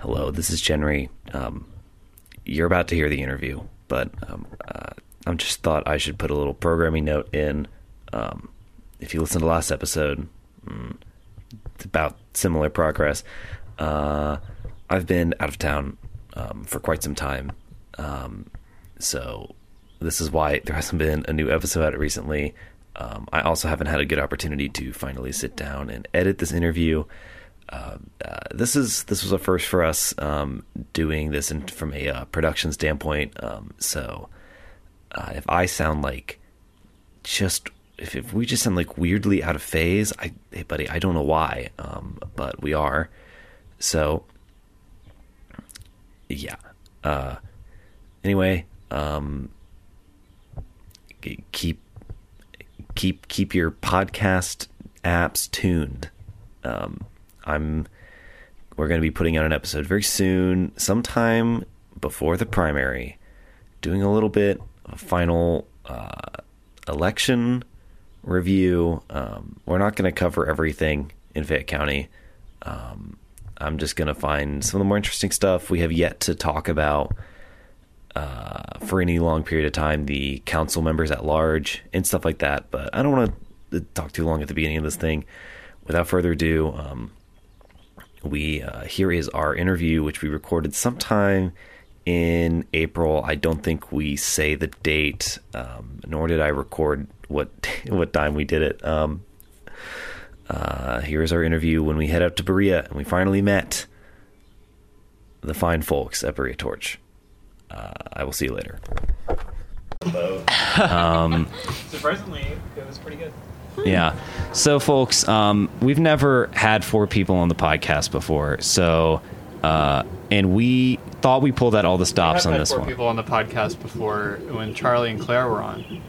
Hello, this is Jenry. Um, you're about to hear the interview, but um, uh, I just thought I should put a little programming note in. Um, if you listen to last episode, mm, it's about similar progress. Uh, I've been out of town um, for quite some time, um, so this is why there hasn't been a new episode out recently. Um, I also haven't had a good opportunity to finally sit down and edit this interview. Uh, this is this was a first for us um, doing this in, from a uh, production standpoint. Um, so uh, if I sound like just if, if, we just sound like weirdly out of phase, I hey buddy, I don't know why, um, but we are. So yeah. Uh, anyway, um, keep keep keep your podcast apps tuned. Um, I'm we're going to be putting out an episode very soon, sometime before the primary, doing a little bit of final uh, election review. Um, we're not going to cover everything in Fayette County. Um, I'm just going to find some of the more interesting stuff we have yet to talk about uh, for any long period of time, the council members at large and stuff like that. But I don't want to talk too long at the beginning of this thing. Without further ado, um, we uh, here is our interview, which we recorded sometime in April. I don't think we say the date, um, nor did I record what what time we did it. Um, uh, here's our interview when we head out to Berea and we finally met the fine folks at Berea Torch. Uh, I will see you later. um, Surprisingly, it was pretty good. Yeah. So, folks, um, we've never had four people on the podcast before. So, uh, and we thought we pulled out all the stops on this four one. people on the podcast before when Charlie and Claire were on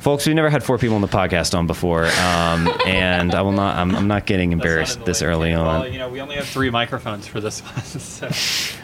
folks we've never had four people on the podcast on before um, and i will not i'm, I'm not getting embarrassed not this early on well, you know we only have three microphones for this one so.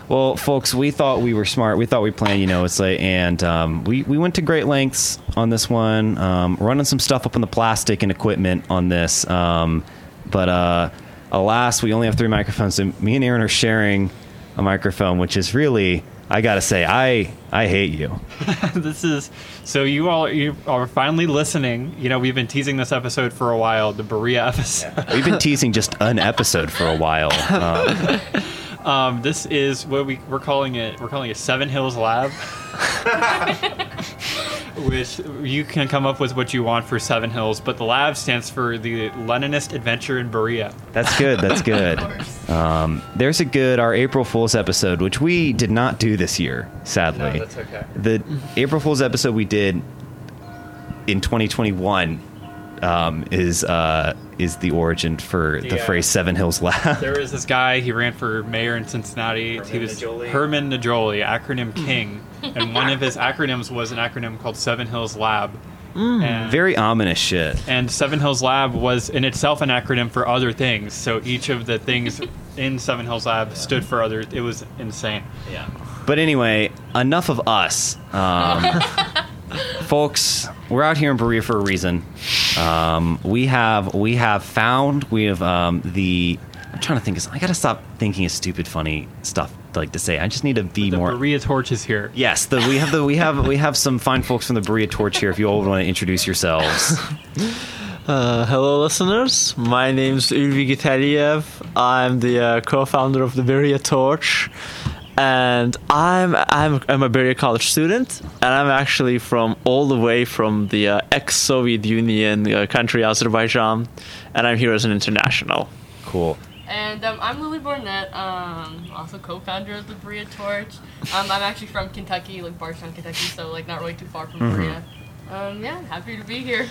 Well folks we thought we were smart we thought we planned you know it's like and um, we, we went to great lengths on this one um, running some stuff up in the plastic and equipment on this um, but uh, alas we only have three microphones and me and aaron are sharing a microphone which is really I gotta say, I I hate you. this is so you all you are finally listening. You know, we've been teasing this episode for a while, the Berea episode. Yeah. We've been teasing just an episode for a while. Um, um, this is what we we're calling it. We're calling it Seven Hills Lab. which you can come up with what you want for Seven Hills, but the lab stands for the Leninist Adventure in Berea. That's good. That's good. Um, there's a good our April Fool's episode, which we did not do this year, sadly. No, that's okay. The April Fool's episode we did in 2021 um, is uh, is the origin for the yeah. phrase Seven Hills Lab. There was this guy. He ran for mayor in Cincinnati. Herman he was Najoli. Herman Najoli, acronym King, and one of his acronyms was an acronym called Seven Hills Lab. Mm, and, very ominous shit. And Seven Hills Lab was in itself an acronym for other things. So each of the things in Seven Hills Lab stood for other. It was insane. Yeah. But anyway, enough of us. Um, folks, we're out here in Berea for a reason. Um, we have we have found we have um, the. I'm trying to think. I gotta stop thinking of stupid, funny stuff like to say. I just need to be the more. Berea Torch is here. Yes, the, we have the we have we have some fine folks from the Berea Torch here. If you all want to introduce yourselves. Uh, hello, listeners. My name's Ulvi Gitaliev. I'm the uh, co-founder of the Berea Torch and I'm I'm I'm a Berea College student, and I'm actually from all the way from the uh, ex-Soviet Union uh, country Azerbaijan, and I'm here as an international. Cool. And um, I'm Lily Barnett, um, also co-founder of the Berea Torch. Um, I'm actually from Kentucky, like Bardstown, Kentucky, so like not really too far from mm-hmm. Berea. Um, yeah, happy to be here.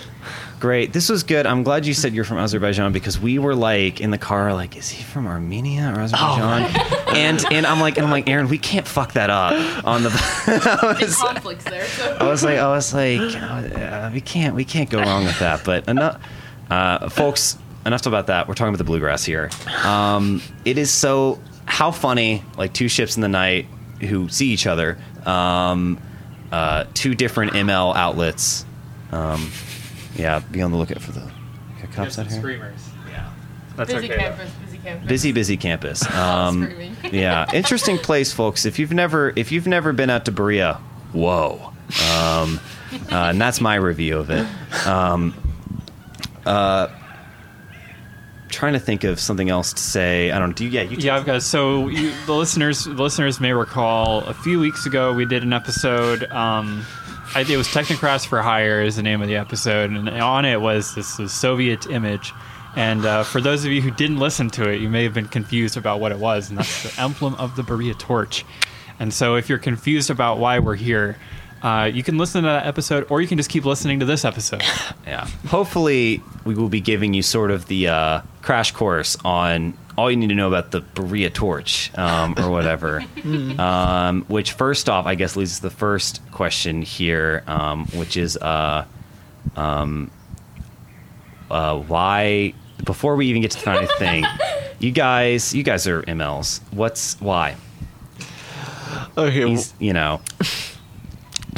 Great. This was good. I'm glad you said you're from Azerbaijan because we were like in the car, like, is he from Armenia or Azerbaijan? Oh. and and I'm like, and I'm like, Aaron, we can't fuck that up on the. was, conflicts there. So. I was like, I was like, uh, we can't, we can't go wrong with that. But enough, uh, folks. Enough about that. We're talking about the bluegrass here. Um, it is so how funny, like two ships in the night who see each other. Um, uh, two different ML outlets. Um, yeah, be on the lookout for the cops out here. Screamers. Yeah, that's busy okay. campus, busy campus. busy, busy campus. Um, yeah, interesting place, folks. If you've never if you've never been out to Berea, whoa. Um, uh, and that's my review of it. Um, uh, trying to think of something else to say. I don't. Do you? Yeah, you. Yeah, I've got so you, the listeners the listeners may recall a few weeks ago we did an episode. Um, I, it was Technocrats for Hire is the name of the episode, and on it was this was Soviet image. And uh, for those of you who didn't listen to it, you may have been confused about what it was, and that's the emblem of the Berea torch. And so, if you're confused about why we're here, uh, you can listen to that episode, or you can just keep listening to this episode. Yeah. Hopefully, we will be giving you sort of the uh, crash course on all you need to know about the Berea torch um, or whatever. um, which, first off, I guess leads us to the first question here, um, which is uh, um, uh, why. Before we even get to the final thing, you guys, you guys are MLs. What's why? Okay, He's, you know,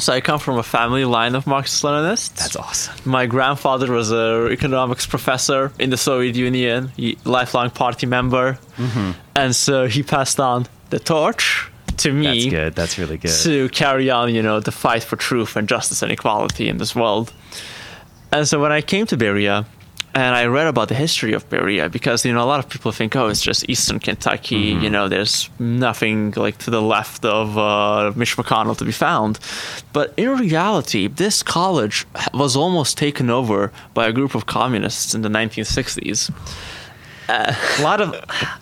so I come from a family line of Marxist-Leninists. that's awesome. My grandfather was an economics professor in the Soviet Union, lifelong party member, Mm-hmm. and so he passed on the torch to me That's good. That's really good. to carry on, you know, the fight for truth and justice and equality in this world. And so when I came to Berea, and I read about the history of Berea because you know a lot of people think oh it's just Eastern Kentucky Mm-hmm. you know there's nothing like to the left of uh, Mitch McConnell to be found, but in reality this college was almost taken over by a group of communists in the 1960s. A lot of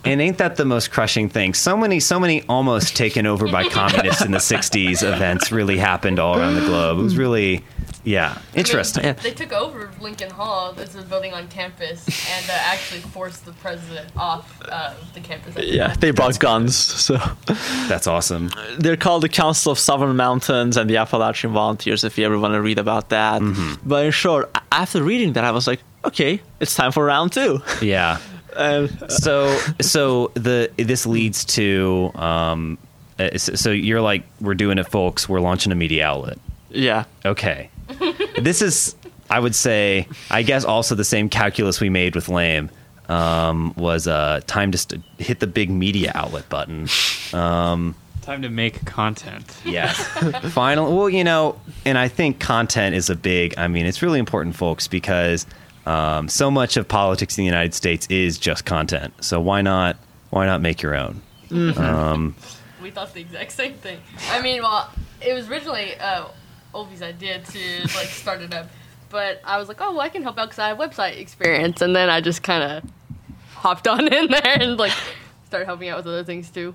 and ain't that the most crushing thing so many so many almost taken over by communists in the 60s events really happened all around the globe it was really yeah I mean, interesting Yeah. They took over Lincoln Hall. This is a building on campus, and uh, actually forced the president off uh, the campus. Yeah, they brought guns, so that's awesome they're called the Council of Southern Mountains and the Appalachian Volunteers. If you ever want to read about that, but in short, after reading that, I was like, okay, it's time for round two. yeah And so so the this leads to um uh, so so you're like we're doing it folks we're launching a media outlet yeah, okay this is i would say i guess also the same calculus we made with lame um, was uh, time to st- hit the big media outlet button Time to make content. Yes. Final. Well, you know, and I think content is a big. I mean, it's really important, folks, because um, so much of politics in the United States is just content. So why not? Why not make your own? We thought the exact same thing. I mean, well, it was originally uh, Ulvi's idea to like start it up, but I was like, oh, well, I can help out because I have website experience, and then I just kind of hopped on in there and like started helping out with other things too.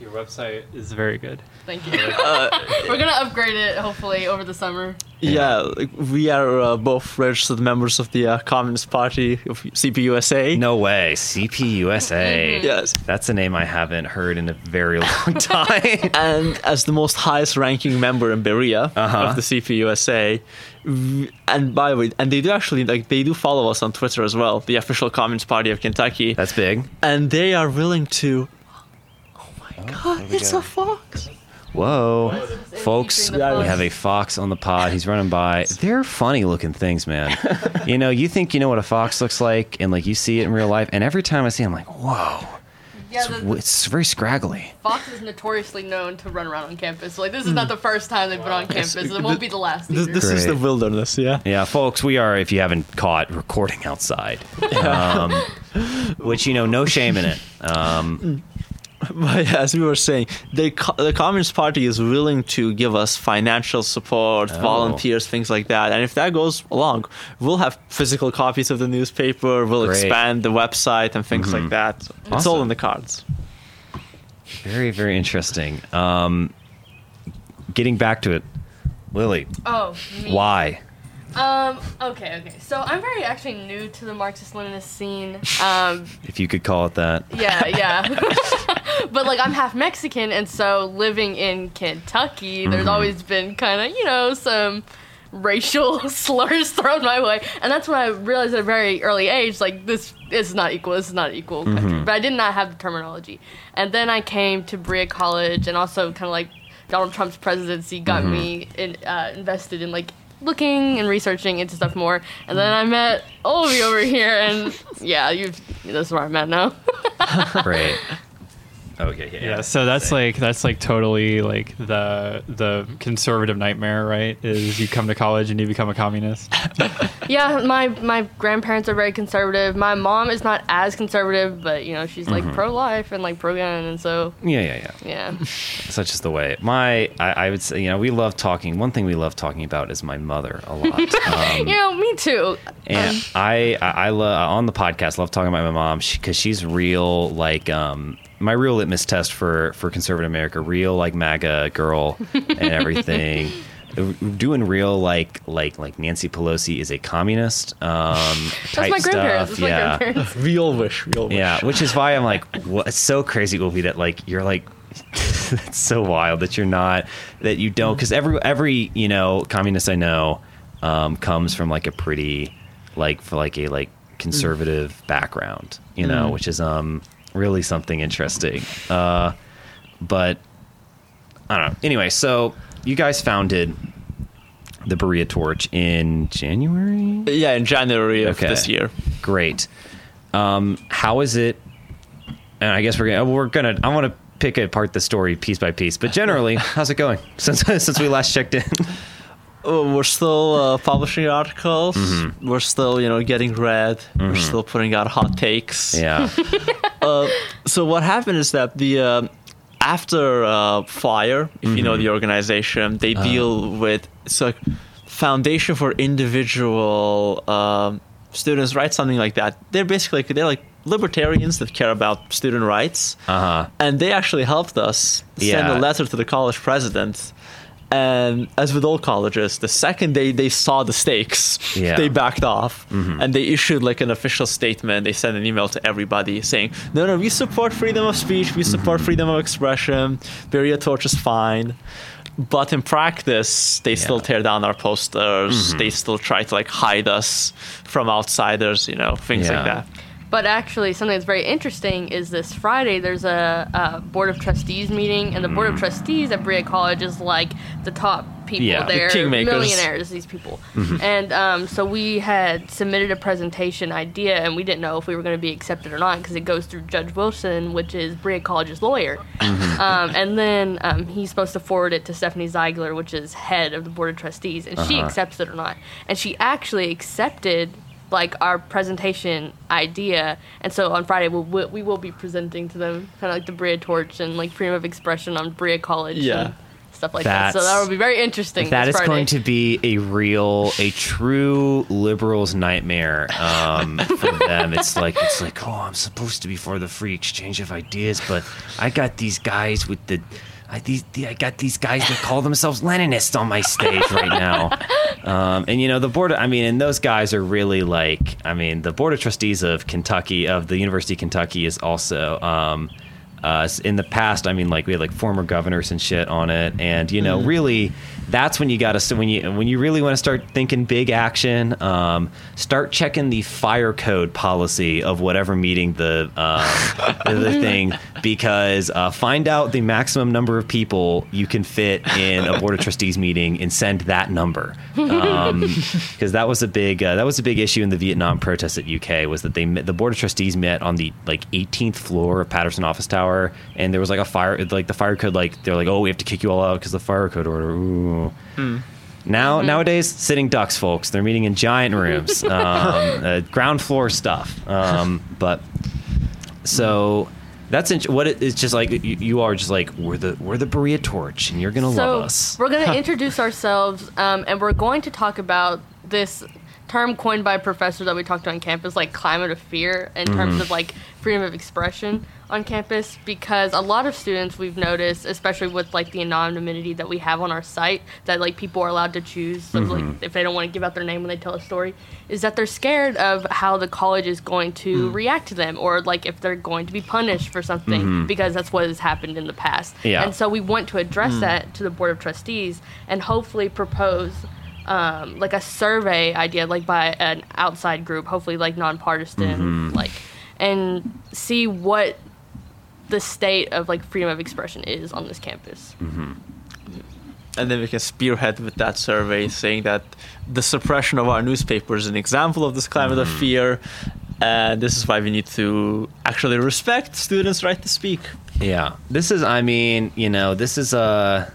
Your website is very good. Thank you. We're gonna upgrade it hopefully over the summer. yeah, like, we are uh, both registered members of the uh, Communist Party of CPUSA. No way. CPUSA. Yes. That's a name I haven't heard in a very long time. And as the most highest ranking member in Berea Uh-huh. of the CPUSA, and by the way, and they do actually like they do follow us on Twitter as well, the official Communist Party of Kentucky, That's big. and they are willing to. Oh my God! It's go. a fox. Whoa. Folks, we have a fox on the pod. He's running by. They're funny looking things, man. you know, you think you know what a fox looks like, and like you see it in real life, and every time I see it, I'm like, whoa. Yeah, It's, the, it's very scraggly. Fox is notoriously known to run around on campus. So, like this is not the first time they've been on campus. It won't be the last This, either. this is the wilderness, yeah. Yeah, folks, we are, if you haven't caught, recording outside. Um, which, you know, no shame in it. Um, But as we were saying, the the Communist Party is willing to give us financial support, Oh. volunteers, things like that. And if that goes along, we'll have physical copies of the newspaper. We'll Great. Mm-hmm. expand the website and things like that. It's all in the cards. very, very interesting. Um, getting back to it, Lily, oh, me. why? Um. Okay. Okay. So I'm very actually new to the Marxist-Leninist scene. Um. If you could call it that. Yeah. Yeah. but like I'm half Mexican, and so living in Kentucky, there's always been kind of you know some racial slurs thrown my way, and that's when I realized at a very early age, like this is not equal. This is not equal country. But I did not have the terminology, and then I came to Berea College, and also kind of like Donald Trump's presidency got me in, uh, invested in like looking and researching into stuff more. And then I met Olivia over here, and yeah, you. That's where I'm at now. Great. Okay. Yeah. Yeah, so that's Same. like that's like totally like the the conservative nightmare, right? Is you come to college and you become a communist. yeah, my my grandparents are very conservative. My mom is not as conservative, but you know she's like Mm-hmm. pro life and like pro gun, and so Yeah. Yeah. Yeah. yeah. Such is the way. My, I, I would say, you know, we love talking. One thing we love talking about is my mother a lot. Um, you know, me too. And I, I, I love on the podcast. Love talking about my mom because she's real, like um, my real litmus test for for conservative America. Real like MAGA girl and everything. Doing real like like like Nancy Pelosi is a communist. Um, That's type my. Stuff. That's yeah, grandparents. Real wish, real wish. yeah. Which is why I'm like, what? It's so crazy, Ulvi, that like you're like. it's so wild that you're not that you don't because every every you know communist I know um, comes from like a pretty like for like a like conservative background, you know, which is um really something interesting. Uh, but I don't know. Anyway, so you guys founded the Berea Torch in January. Yeah, in January of Okay. this year. Great. Um, how is it? And I guess we're gonna we're gonna I want to pick apart the story piece by piece, but generally, how's it going since since we last checked in? Oh, we're still uh, publishing articles. Mm-hmm. We're still, you know, getting read. We're still putting out hot takes. yeah. Uh, so what happened is that the uh, after uh, fire, if you Mm-hmm. know the organization, they Uh-huh. deal with it's like foundation for individual um, students' rights, something like that. They're basically they're like libertarians that care about student rights, Uh huh. and they actually helped us send Yeah. a letter to the college president. And as with all colleges, the second they, they saw the stakes, Yeah. Mm-hmm. they backed off and they issued like an official statement. They sent an email to everybody saying, no, no, we support freedom of speech, we support Mm-hmm. freedom of expression, Berea Torch is fine. But in practice, they still Yeah. Mm-hmm. tear down our posters. They still try to like hide us from outsiders, you know, things Yeah. like that. But actually, something that's very interesting is this Friday there's a, a board of trustees meeting, and the board of trustees at Berea College is like the top people. Yeah. The They're kingmakers. millionaires. These people, and um, so we had submitted a presentation idea, and we didn't know if we were going to be accepted or not because it goes through Judge Wilson, which is Berea College's lawyer, um, and then um, he's supposed to forward it to Stephanie Ziegler, which is head of the board of trustees, and she Uh-huh. accepts it or not, and she actually accepted like our presentation idea and so on friday we'll, we we will be presenting to them kind of like the Berea torch and like freedom of expression on Berea college Yeah. and stuff like that so that will be very interesting That this is Friday. going to be a real, a true liberal's nightmare um, for them. It's like it's like, oh, I'm supposed to be for the free exchange of ideas, but I got these guys with the, I these the, I got these guys that call themselves Leninists on my stage right now. Um, and you know the board. I mean, and those guys are really like. I mean, the board of trustees of Kentucky of the University of Kentucky is also. Um, uh, in the past, I mean, like we had like former governors and shit on it, and you know, really, that's when you got to when you when you really want to start thinking big action. Um, start checking the fire code policy of whatever meeting the um, the thing because uh, find out the maximum number of people you can fit in a board of trustees meeting and send that number because that was a big uh, that was a big issue in the Vietnam protests at UK was that they met, the board of trustees met on the like 18th floor of Patterson office tower and there was like a fire like the fire code like they're like oh we have to kick you all out because the fire code order Ooh. Now nowadays sitting ducks folks they're meeting in giant rooms um, uh, ground floor stuff um, but so that's what it is just like you, you are just like we're the we're the Berea torch and you're gonna so love us. we're going to introduce ourselves um, and we're going to talk about this term coined by a professor that we talked to on campus like climate of fear in Mm-hmm. terms of like freedom of expression on campus because a lot of students we've noticed especially with like the anonymity that we have on our site that like people are allowed to choose so, Mm-hmm. if they don't want to give out their name when they tell a story is that they're scared of how the college is going to Mm. react to them or like if they're going to be punished for something because that's what has happened in the past Mm-hmm. Yeah. and so we want to address that to the board of trustees and hopefully propose um, like a survey idea, like by an outside group, hopefully like nonpartisan, like, and see what the state of like freedom of expression is on this campus. Mm-hmm. and then we can spearhead with that survey, saying that the suppression of our newspaper is an example of this climate of mm-hmm. fear, and this is why we need to actually respect students' right to speak. Yeah, this is. I mean, you know, this is a.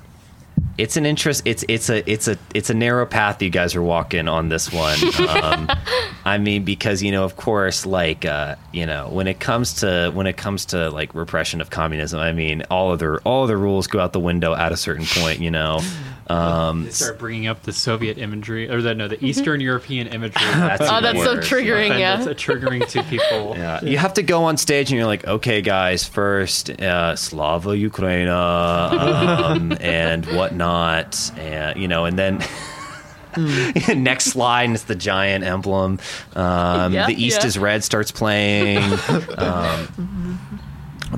It's an interest. It's it's a it's a it's a narrow path you guys are walking on this one. Um, I mean, because you know, of course, like uh, you know, when it comes to when it comes to like repression of communism, I mean, all of the all of the rules go out the window at a certain point. You know, um, They start bringing up the Soviet imagery, or the no, the Eastern European imagery. That's Oh, even that's so triggering, yeah. That's a triggering to people. Yeah, you have to go on stage and you're like, okay, guys, first, uh, Slava Ukraina, um, and whatnot, and you know, and then. Next slide, is the giant emblem. Um, Yeah, the East yeah. is red starts playing. um,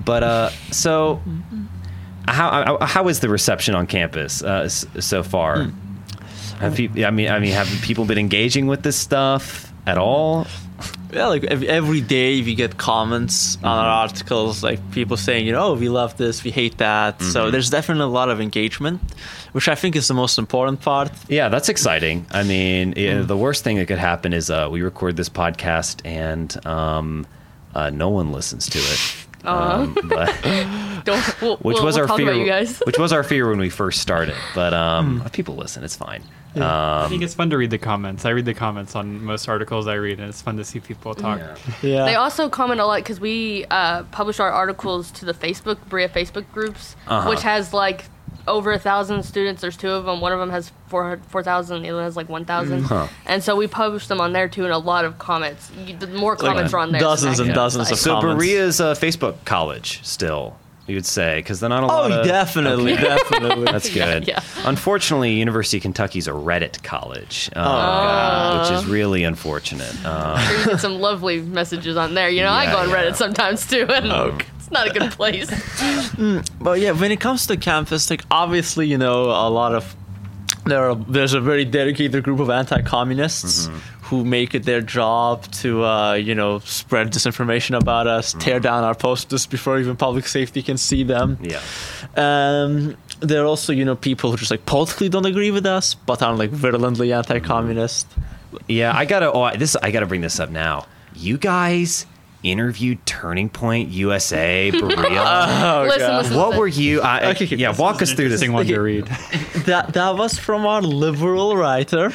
but uh, so, how how is the reception on campus uh, so far? Have you, I mean, I mean, have people been engaging with this stuff at all? Yeah, like ev- every day we get comments on our articles, like people saying, you know, "Oh, we love this, we hate that. So there's definitely a lot of engagement, which I think is the most important part. Yeah, that's exciting. I mean, yeah, the worst thing that could happen is uh, we record this podcast and um, uh, no one listens to it. Um, but, We'll, which we'll, was we'll our fear. you guys. which was our fear when we first started. But um, people listen. It's fine. I Um, think it's fun to read the comments. I read the comments on most articles I read, and it's fun to see people talk. yeah. Yeah. They also comment a lot because we uh, publish our articles to the Facebook Berea Facebook groups, Uh-huh. which has like over a thousand students. There's two of them. One of them has four four thousand. The other has like one thousand. Huh. And so we publish them on there too, and a lot of comments. You, the more comments are on there. dozens and actual dozens of site. So comments. Berea's a Facebook college still. You would say because they're not a lot Oh, of. definitely, definitely. That's good. yeah. Unfortunately, University of Kentucky is a Reddit college, um, Oh. which is really unfortunate. Um, Sure you get some lovely messages on there. You know, I go on yeah. Reddit sometimes too, and Okay. It's not a good place. But yeah, when it comes to campus, like obviously, you know, a lot of there are there's a very dedicated group of anti-communists who make it their job to uh, you know spread disinformation about us, tear down our posters before even public safety can see them. yeah. Um, there are also you know people who just like politically don't agree with us, but are like virulently anti-communist. Yeah, I gotta. Oh, this I gotta bring this up now. You guys interviewed Turning Point USA, Berea. Oh, listen, listen, what listen. were you? I, Okay, okay, yeah, this walk us through this. Interesting one to read. That that was from our liberal writer.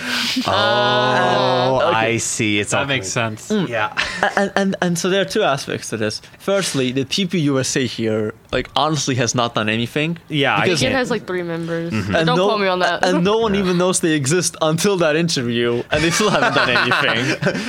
Oh, uh, okay. I see. It's all That makes sense. Mm. Yeah, and, and and so there are two aspects to this. Firstly, the TPUSA here, like honestly, has not done anything. yeah. I Because- It can't- has like three members. Mm-hmm. And Don't no, quote me on that. And no one even knows they exist until that interview, and they still haven't done anything.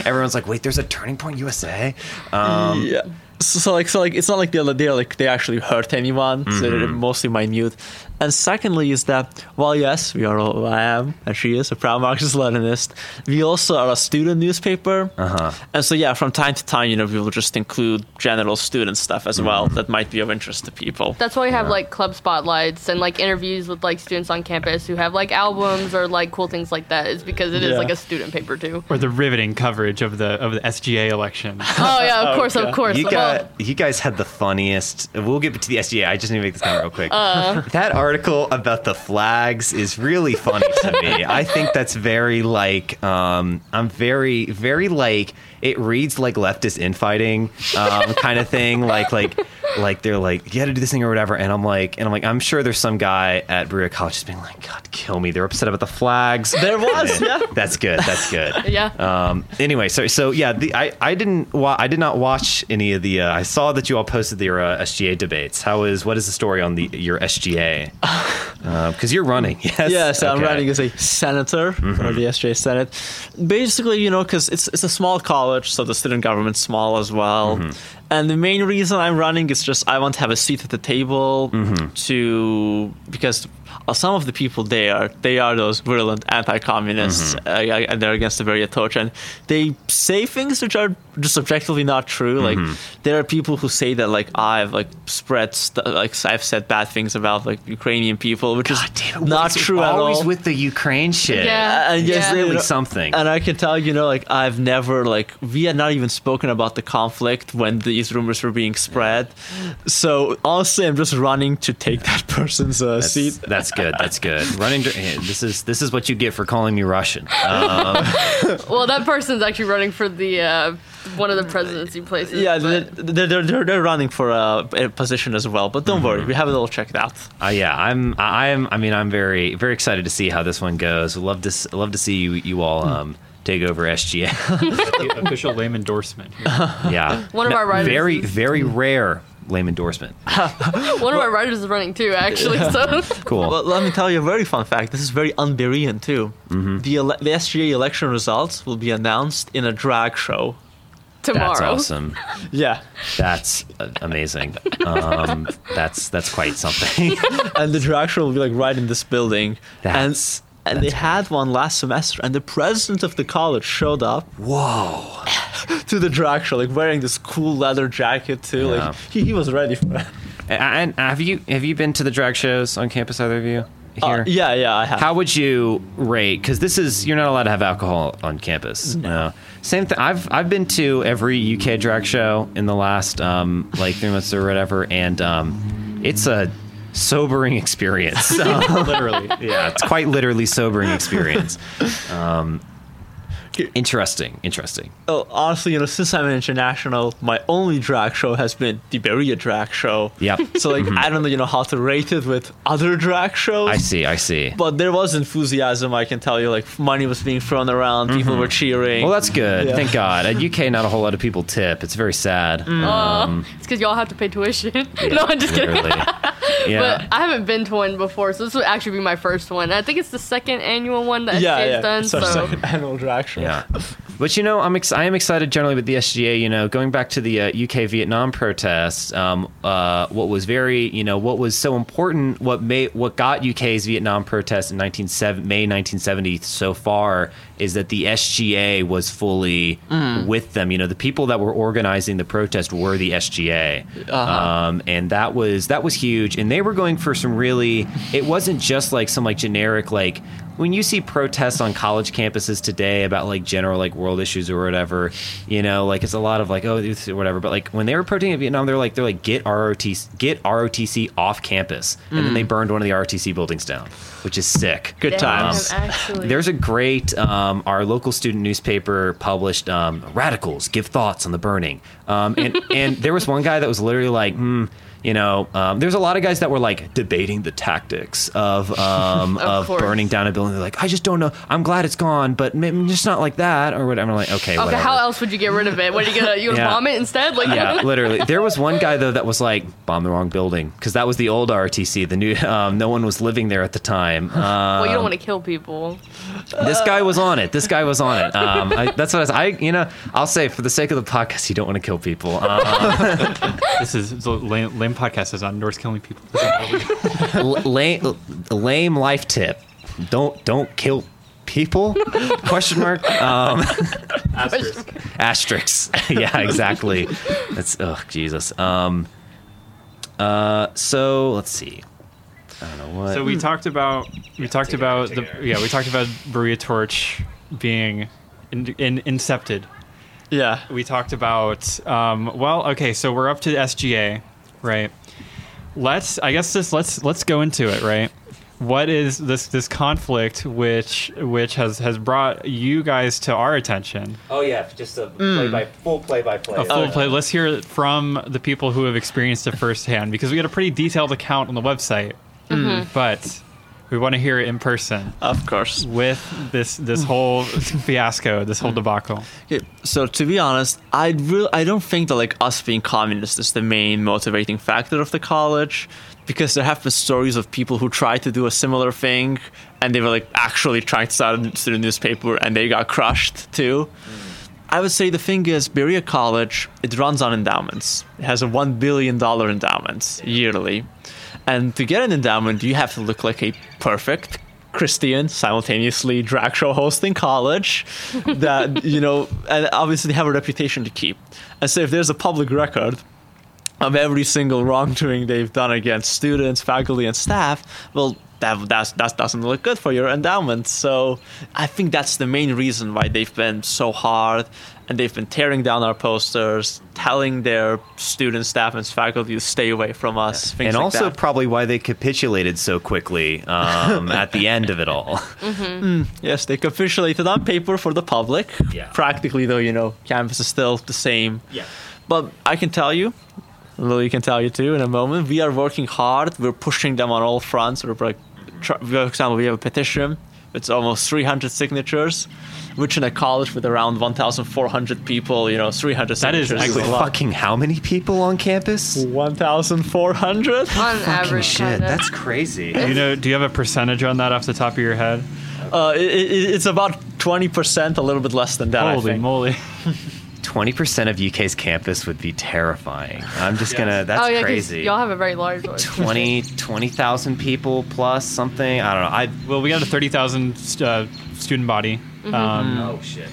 Everyone's like, wait, there's a Turning Point USA. Um, yeah. So, so like so like it's not like they're they're like they actually hurt anyone. So they're Mm-hmm. mostly minute. And secondly is that while yes we are all I am and she is a proud Marxist Leninist, we also are a student newspaper. Uh-huh. And so yeah, from time to time, you know, we will just include general student stuff as well Mm-hmm. that might be of interest to people. That's why we have like club spotlights and like interviews with like students on campus who have like albums or like cool things like that. Is because it is Yeah. like a student paper too. Or the riveting coverage of the of the SGA election. Oh yeah, of course, Okay. of course. You Well, got you guys had the funniest. We'll get to the SGA. I just need to make this comment real quick. Uh. that article about the flags is really funny to me. I think that's very like um, I'm very very like it reads like leftist infighting um, kind of thing. Like like like they're like you got to do this thing or whatever. And I'm like and I'm like I'm sure there's some guy at Berea College just being like God kill me. They're upset about the flags. There was, yeah. That's good. That's good. Yeah. Um, anyway, so so yeah, the, I I didn't wa- I did not watch any of the. Uh, I saw that you all posted your uh, SGA debates. How is what is the story on the your SGA? Because you're running. Yes. Yeah, so I'm Mm-hmm. running as a senator for the SGA Senate. Basically, you know, because it's it's a small college, so the student government's small as well. Mm-hmm. And the main reason I'm running is just I want to have a seat at the table Mm-hmm. to because some of the people there they are those virulent anti-communists Mm-hmm. uh, and they're against the very approach and they say things which are just objectively not true. Like Mm-hmm. there are people who say that like I've like spread st- like I've said bad things about like Ukrainian people, which is God damn it, not it's true at all. Always with the Ukraine shit. Yeah. and yes, Yeah. they- Really something. And I can tell you know, like I've never like we had not even spoken about the conflict when these rumors were being spread. So honestly, I'm just running to take that person's uh, That's, seat. that's That's good. That's good. Running. dr- This is this is what you get for calling me Russian. Um, Well, that person's actually running for the uh, one of the presidency places. Yeah, but- they're, they're, they're, they're running for a, a position as well, but don't worry, we have it all checked out. uh, yeah, I'm. I am. I mean, I'm very very excited to see how this one goes. Love to love to see you you all um, take over SGA. Official lame endorsement. here. yeah, One of our writers Very is- very rare lame endorsement. one of our writers is running too, actually. So Cool. Well, let me tell you a very fun fact. This is very unberian too. The, ele- the SGA election results will be announced in a drag show. tomorrow. That's awesome. Yeah, That's uh, amazing. Um, that's that's quite something. and the drag show will be like right in this building. That's- and and they had one last semester, and the president of the college showed up Whoa. to the drag show, like wearing this cool leather jacket too. Yeah. Like he, he was ready for it. And have you have you been to the drag shows on campus? Either of you here? Uh, yeah, yeah, I have. How would you rate? Because this is you're not allowed to have alcohol on campus. No. Same thing. I've I've been to every UK drag show in the last um, like three months or whatever, and um, it's a sobering experience. Literally. yeah, it's quite literally sobering experience. Um, interesting, interesting. Oh, honestly, you know, since I'm an international, my only drag show has been the Berea drag show. Yep. So like, mm-hmm. I don't know, you know, how to rate it with other drag shows. I see. I see. But there was enthusiasm, I can tell you. Like money was being thrown around, people mm-hmm. were cheering. Well, that's good. Yeah. Thank God. At UK, not a whole lot of people tip. It's very sad. Uh, it's because y'all have to pay tuition. no, I'm just kidding. Yeah. But I haven't been to one before, so this would actually be my first one. I think it's the second annual one that yeah, SGA's yeah. done. It's our So second annual drag show. Yeah, but you know, I'm ex- I am excited generally with the SGA. You know, going back to the uh, UK Vietnam protests, um, uh, what was very, you know, what was so important, what made what got UK's Vietnam protests in 19, May 1970 so far is that the SGA was fully with them. You know, the people that were organizing the protest were the SGA, um, and that was that was huge. And they were going for some really. It wasn't just like some like generic like when you see protests on college campuses today about like general like world issues or whatever, you know, like it's a lot of like oh whatever. But like when they were protesting in Vietnam, they're like they're like get ROTC get ROTC off campus, and then they burned one of the ROTC buildings down, which is sick. Good Damn, times. actually. There's a great um, our local student newspaper published um, radicals give thoughts on the burning, um, and and there was one guy that was literally like, hmm, you know, um, there's a lot of guys that were like debating the tactics of um, Of of, burning down a building. They're like, I just don't know. I'm glad it's gone, but maybe just not like that or whatever. I'm like, okay, okay, whatever. how else would you get rid of it? What are you gonna you gonna Yeah. bomb it instead? Like yeah, literally. There was one guy though that was like bomb the wrong building because that was the old RTC. The new, um, no one was living there at the time. Um, well, you don't want to kill people. this guy was on it. This guy was on it. Um, I, that's what I, was, I, you know, I'll say for the sake of the podcast, you don't want to kill people. Um, This is the lame, lame podcast is on endorse killing people. l- lame, lame life tip: don't don't kill people? Question mark. Um, Asterisk. asterisks. yeah, exactly. That's oh Jesus. Um, uh, so let's see. I don't know what. So we talked about we talked about the yeah we talked about Berea Torch being in, in, incepted. Yeah. We talked about um, well okay so we're up to the SGA right. Let's I guess this let's let's go into it right. What is this this conflict which which has has brought you guys to our attention? oh yeah, just a hmm. play by full play by play. A full play. Let's hear it from the people who have experienced it firsthand because we had a pretty detailed account on the website, mm-hmm. but we want to hear it in person Of course. with this this whole fiasco, this whole debacle. Okay, so to be honest, I really I don't think that like us being communist is the main motivating factor of the college, because there have been stories of people who tried to do a similar thing, and they were like actually trying to start a student newspaper, and they got crushed too. Mm. I would say the thing is, Berea College it runs on endowments. It has a one billion dollar endowment yearly, and to get an endowment, you have to look like a perfect Christian, simultaneously drag show hosting college. That you know, and obviously have a reputation to keep. And so if there's a public record of every single wrongdoing they've done against students, faculty, and staff, well, that that's, that doesn't look good for your endowment. So I think that's the main reason why they've been so hard and they've been tearing down our posters, telling their students, staff, and faculty to stay away from us. things and like also that. probably why they capitulated so quickly um, at the end of it all. yes, they capitulated on paper for the public. Yeah. Practically, though, you know, campus is still the same. Yeah. But I can tell you, Lily can tell you too in a moment. We are working hard. We're pushing them on all fronts. We're like, for example, we have a petition. It's almost 300 signatures, which in a college with around 1,400 people, you know, 300 That is signatures actually. Fucking how many people on campus? 1,400. On Fucking average, shit, kinda. that's crazy. Do you know? Do you have a percentage on that off the top of your head? Uh, it, it, it's about 20%, a little bit less than that. I Holy think. moly! Twenty percent of UK's campus would be terrifying. I'm just gonna. That's oh yeah, 'cause crazy. y'all have a very large one. 20 20,000 people plus something. I don't know. I Well, we got a thirty thousand uh, student body. Mm-hmm. Um, oh shit.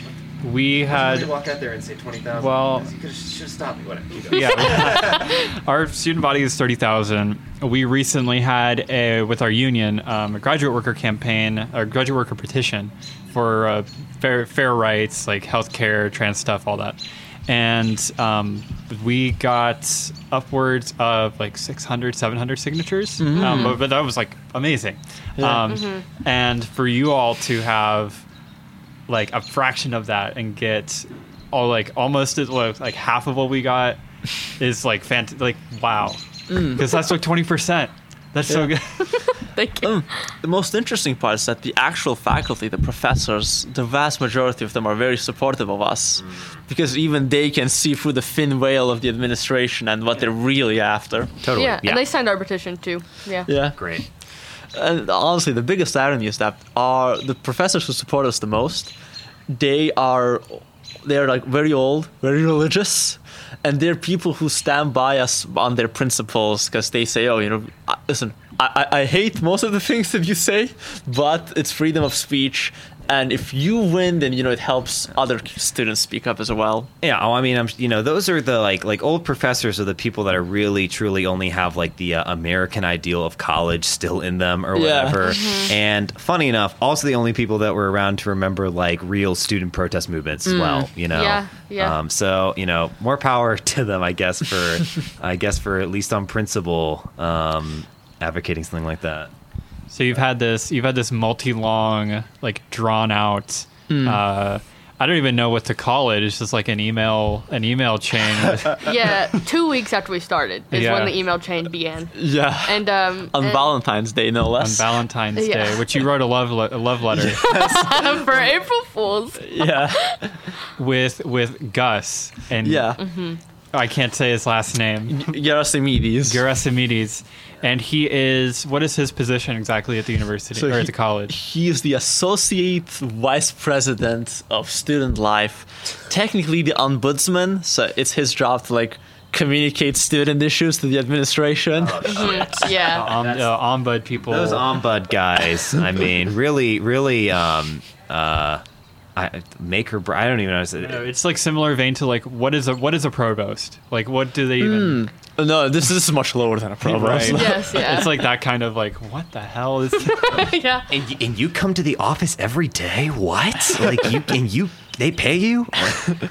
We had to walk out there and say twenty thousand. Well- you could have, should have stopped me. Whatever. yeah. our student body is 30,000. We recently had a with our union um, a graduate worker campaign, a graduate worker petition for uh, fair fair rights like healthcare, trans stuff, all that. And um, we got upwards of like 600, 700 signatures. Um, but, but that was like amazing. Yeah. Um, And for you all to have like a fraction of that and get all like almost as well, like half of what we got is like fant- like wow because that's like 20% that's so good Thank you. Mm. The most interesting part is that the actual faculty, the professors, the vast majority of them are very supportive of us because even they can see through the thin veil of the administration and what they're really after. Totally. Yeah, and they signed our petition too. Yeah. Yeah. Great. And honestly, the biggest irony is that are the professors who support us the most, they are they're like very old, very religious, and they're people who stand by us on their principles because they say, oh, you know, listen, I, I I hate most of the things that you say, but it's freedom of speech. And if you win, then you know it helps other students speak up as well. Yeah, oh, I mean, I'm you know those are the like like old professors are the people that are really truly only have like the uh, American ideal of college still in them or Yeah. whatever. And funny enough, also the only people that were around to remember like real student protest movements as well. You know, Yeah, yeah. Um, so you know, more power to them, I guess for I guess for at least on principle, um, advocating something like that. So you've had this you've had this multi-long like drawn out uh I don't even know what to call it. It's just like an email, an email chain. Yeah, two weeks after we started is Yeah. when the email chain began. Yeah. And um, on and- Valentine's Day, no less. on. Valentine's Yeah. Day, which you wrote a love le- a love letter for April Fools. yeah. with with Gus, and Yeah. I can't say his last name, Gerasimides. Gerasimides, and he is what is his position exactly at the university So or he- at the college? He is the associate vice president of student life. Technically, the ombudsman. So it's his job to like communicate student issues to the administration. Yeah. Um, uh, ombud people. Those ombud guys, I mean, really, really, um, uh, I, make or. I don't even know. How No, it's like similar vein to like what is a what is a provost? Like what do they even? No, this, this is much lower than a provost. Right. yes. Yeah. It's like that kind of like what the hell is? yeah. And, y- and you come to the office every day? What? Like you and you they pay you?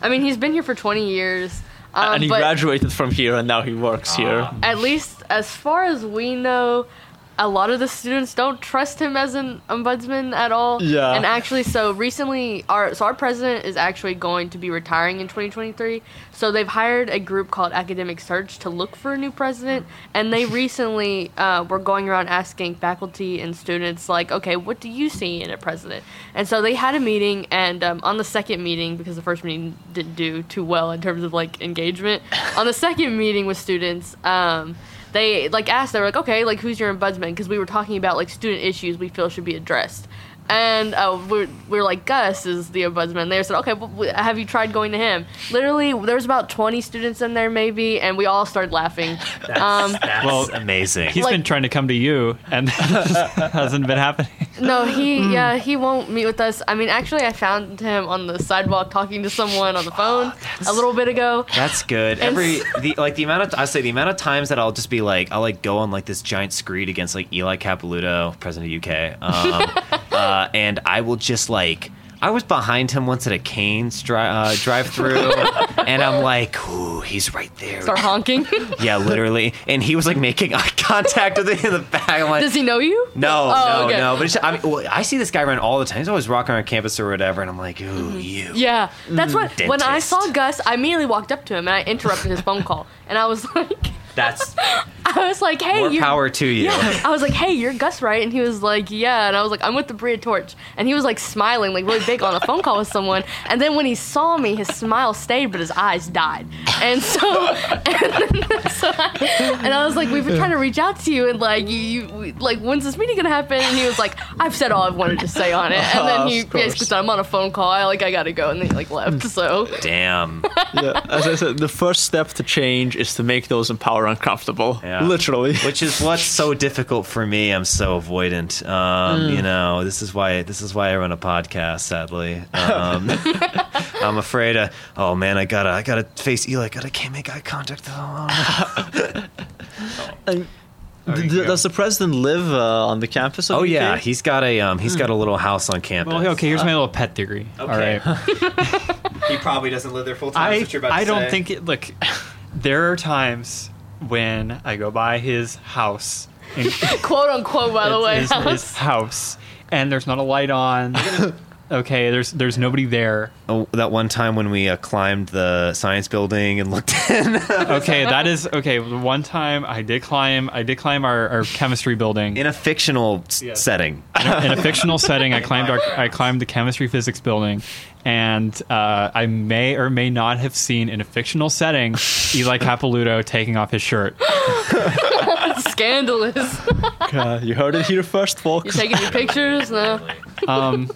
I mean, he's been here for 20 years. Um, and he but graduated from here, and now he works here. at least as far as we know, a lot of the students don't trust him as an ombudsman at all. Yeah. And actually, so recently, our so our president is actually going to be retiring in 2023. So they've hired a group called Academic Search to look for a new president, and they recently uh, were going around asking faculty and students like, okay, what do you see in a president? And so they had a meeting, and um, on the second meeting, because the first meeting didn't do too well in terms of like engagement, on the second meeting with students. Um, they like asked they were like okay like who's your ombudsman? Because we were talking about like student issues we feel should be addressed And uh, we're, we're like, Gus is the ombudsman. They said, okay, well, have you tried going to him? Literally, there was about 20 students in there, maybe, and we all started laughing. Um, That's Well, amazing. He's Like- been trying to come to you, and hasn't been happening. no, he, Hmm. yeah, he won't meet with us. I mean, actually, I found him on the sidewalk talking to someone on the phone a little bit ago. That's good. And Every the like the amount of I say the amount of times that I'll just be like I'll like go on like this giant screed against like Eli Capilouto, president of UK, um, uh, and I will just like I was behind him once at a Canes dri- uh, drive through, and I'm like, ooh, he's right there. Start honking. Yeah, literally, and he was like making eye contact with me in the back. I'm like, Does he know you? no, Oh, no, okay. no. But I mean, well, I see this guy around all the time. He's always walking around campus or whatever, and I'm like, ooh, Mm-hmm. you. Yeah, that's what. When I saw Gus, I immediately walked up to him and I interrupted his phone call, and I was like, That's I was like, hey, more you power to you. Yeah, I was like, "Hey, you're Gus, right?" And he was like, "Yeah." And I was like, "I'm with the Berea Torch," and he was like smiling, like really big on a phone call with someone. And then when he saw me, his smile stayed, but his eyes died. And so, and, so I, and I was like, "We've been trying to reach out to you, and like, you, you, like, when's this meeting gonna happen?" And he was like, "I've said all I've wanted to say on it." And then he Of course. basically said, "I'm on a phone call. I like, I gotta go," and then he like left. So Damn. yeah, as I said, the first step to change is to make those in power uncomfortable. Yeah. Literally. which is what's so difficult for me. I'm so avoidant. Um, You know, this is why this is why I run a podcast. Sadly, um, I'm afraid. Of, oh man, I gotta I gotta face Eli. I gotta can't make eye contact though. And There d- you d- go. does the president live uh, on the campus? Of Oh UK? yeah, he's got a um, he's got a little house on campus. Well, okay, here's my little pet theory. All Okay. right. he probably doesn't live there full time. I, I don't think it. Look, there are times when I go by his house, in, quote unquote, by the way, his, his house, and there's not a light on. okay, there's there's nobody there. Oh, that one time when we uh, climbed the science building and looked in Okay, that is okay. One time I did climb. I did climb our, our chemistry building in a fictional Yes. setting. in a fictional setting. I climbed our, I climbed the chemistry physics building, and uh, I may or may not have seen in a fictional setting Eli Capilouto taking off his shirt. Scandalous. Uh, you heard it here first, folks You folks. taking your pictures? No. Um,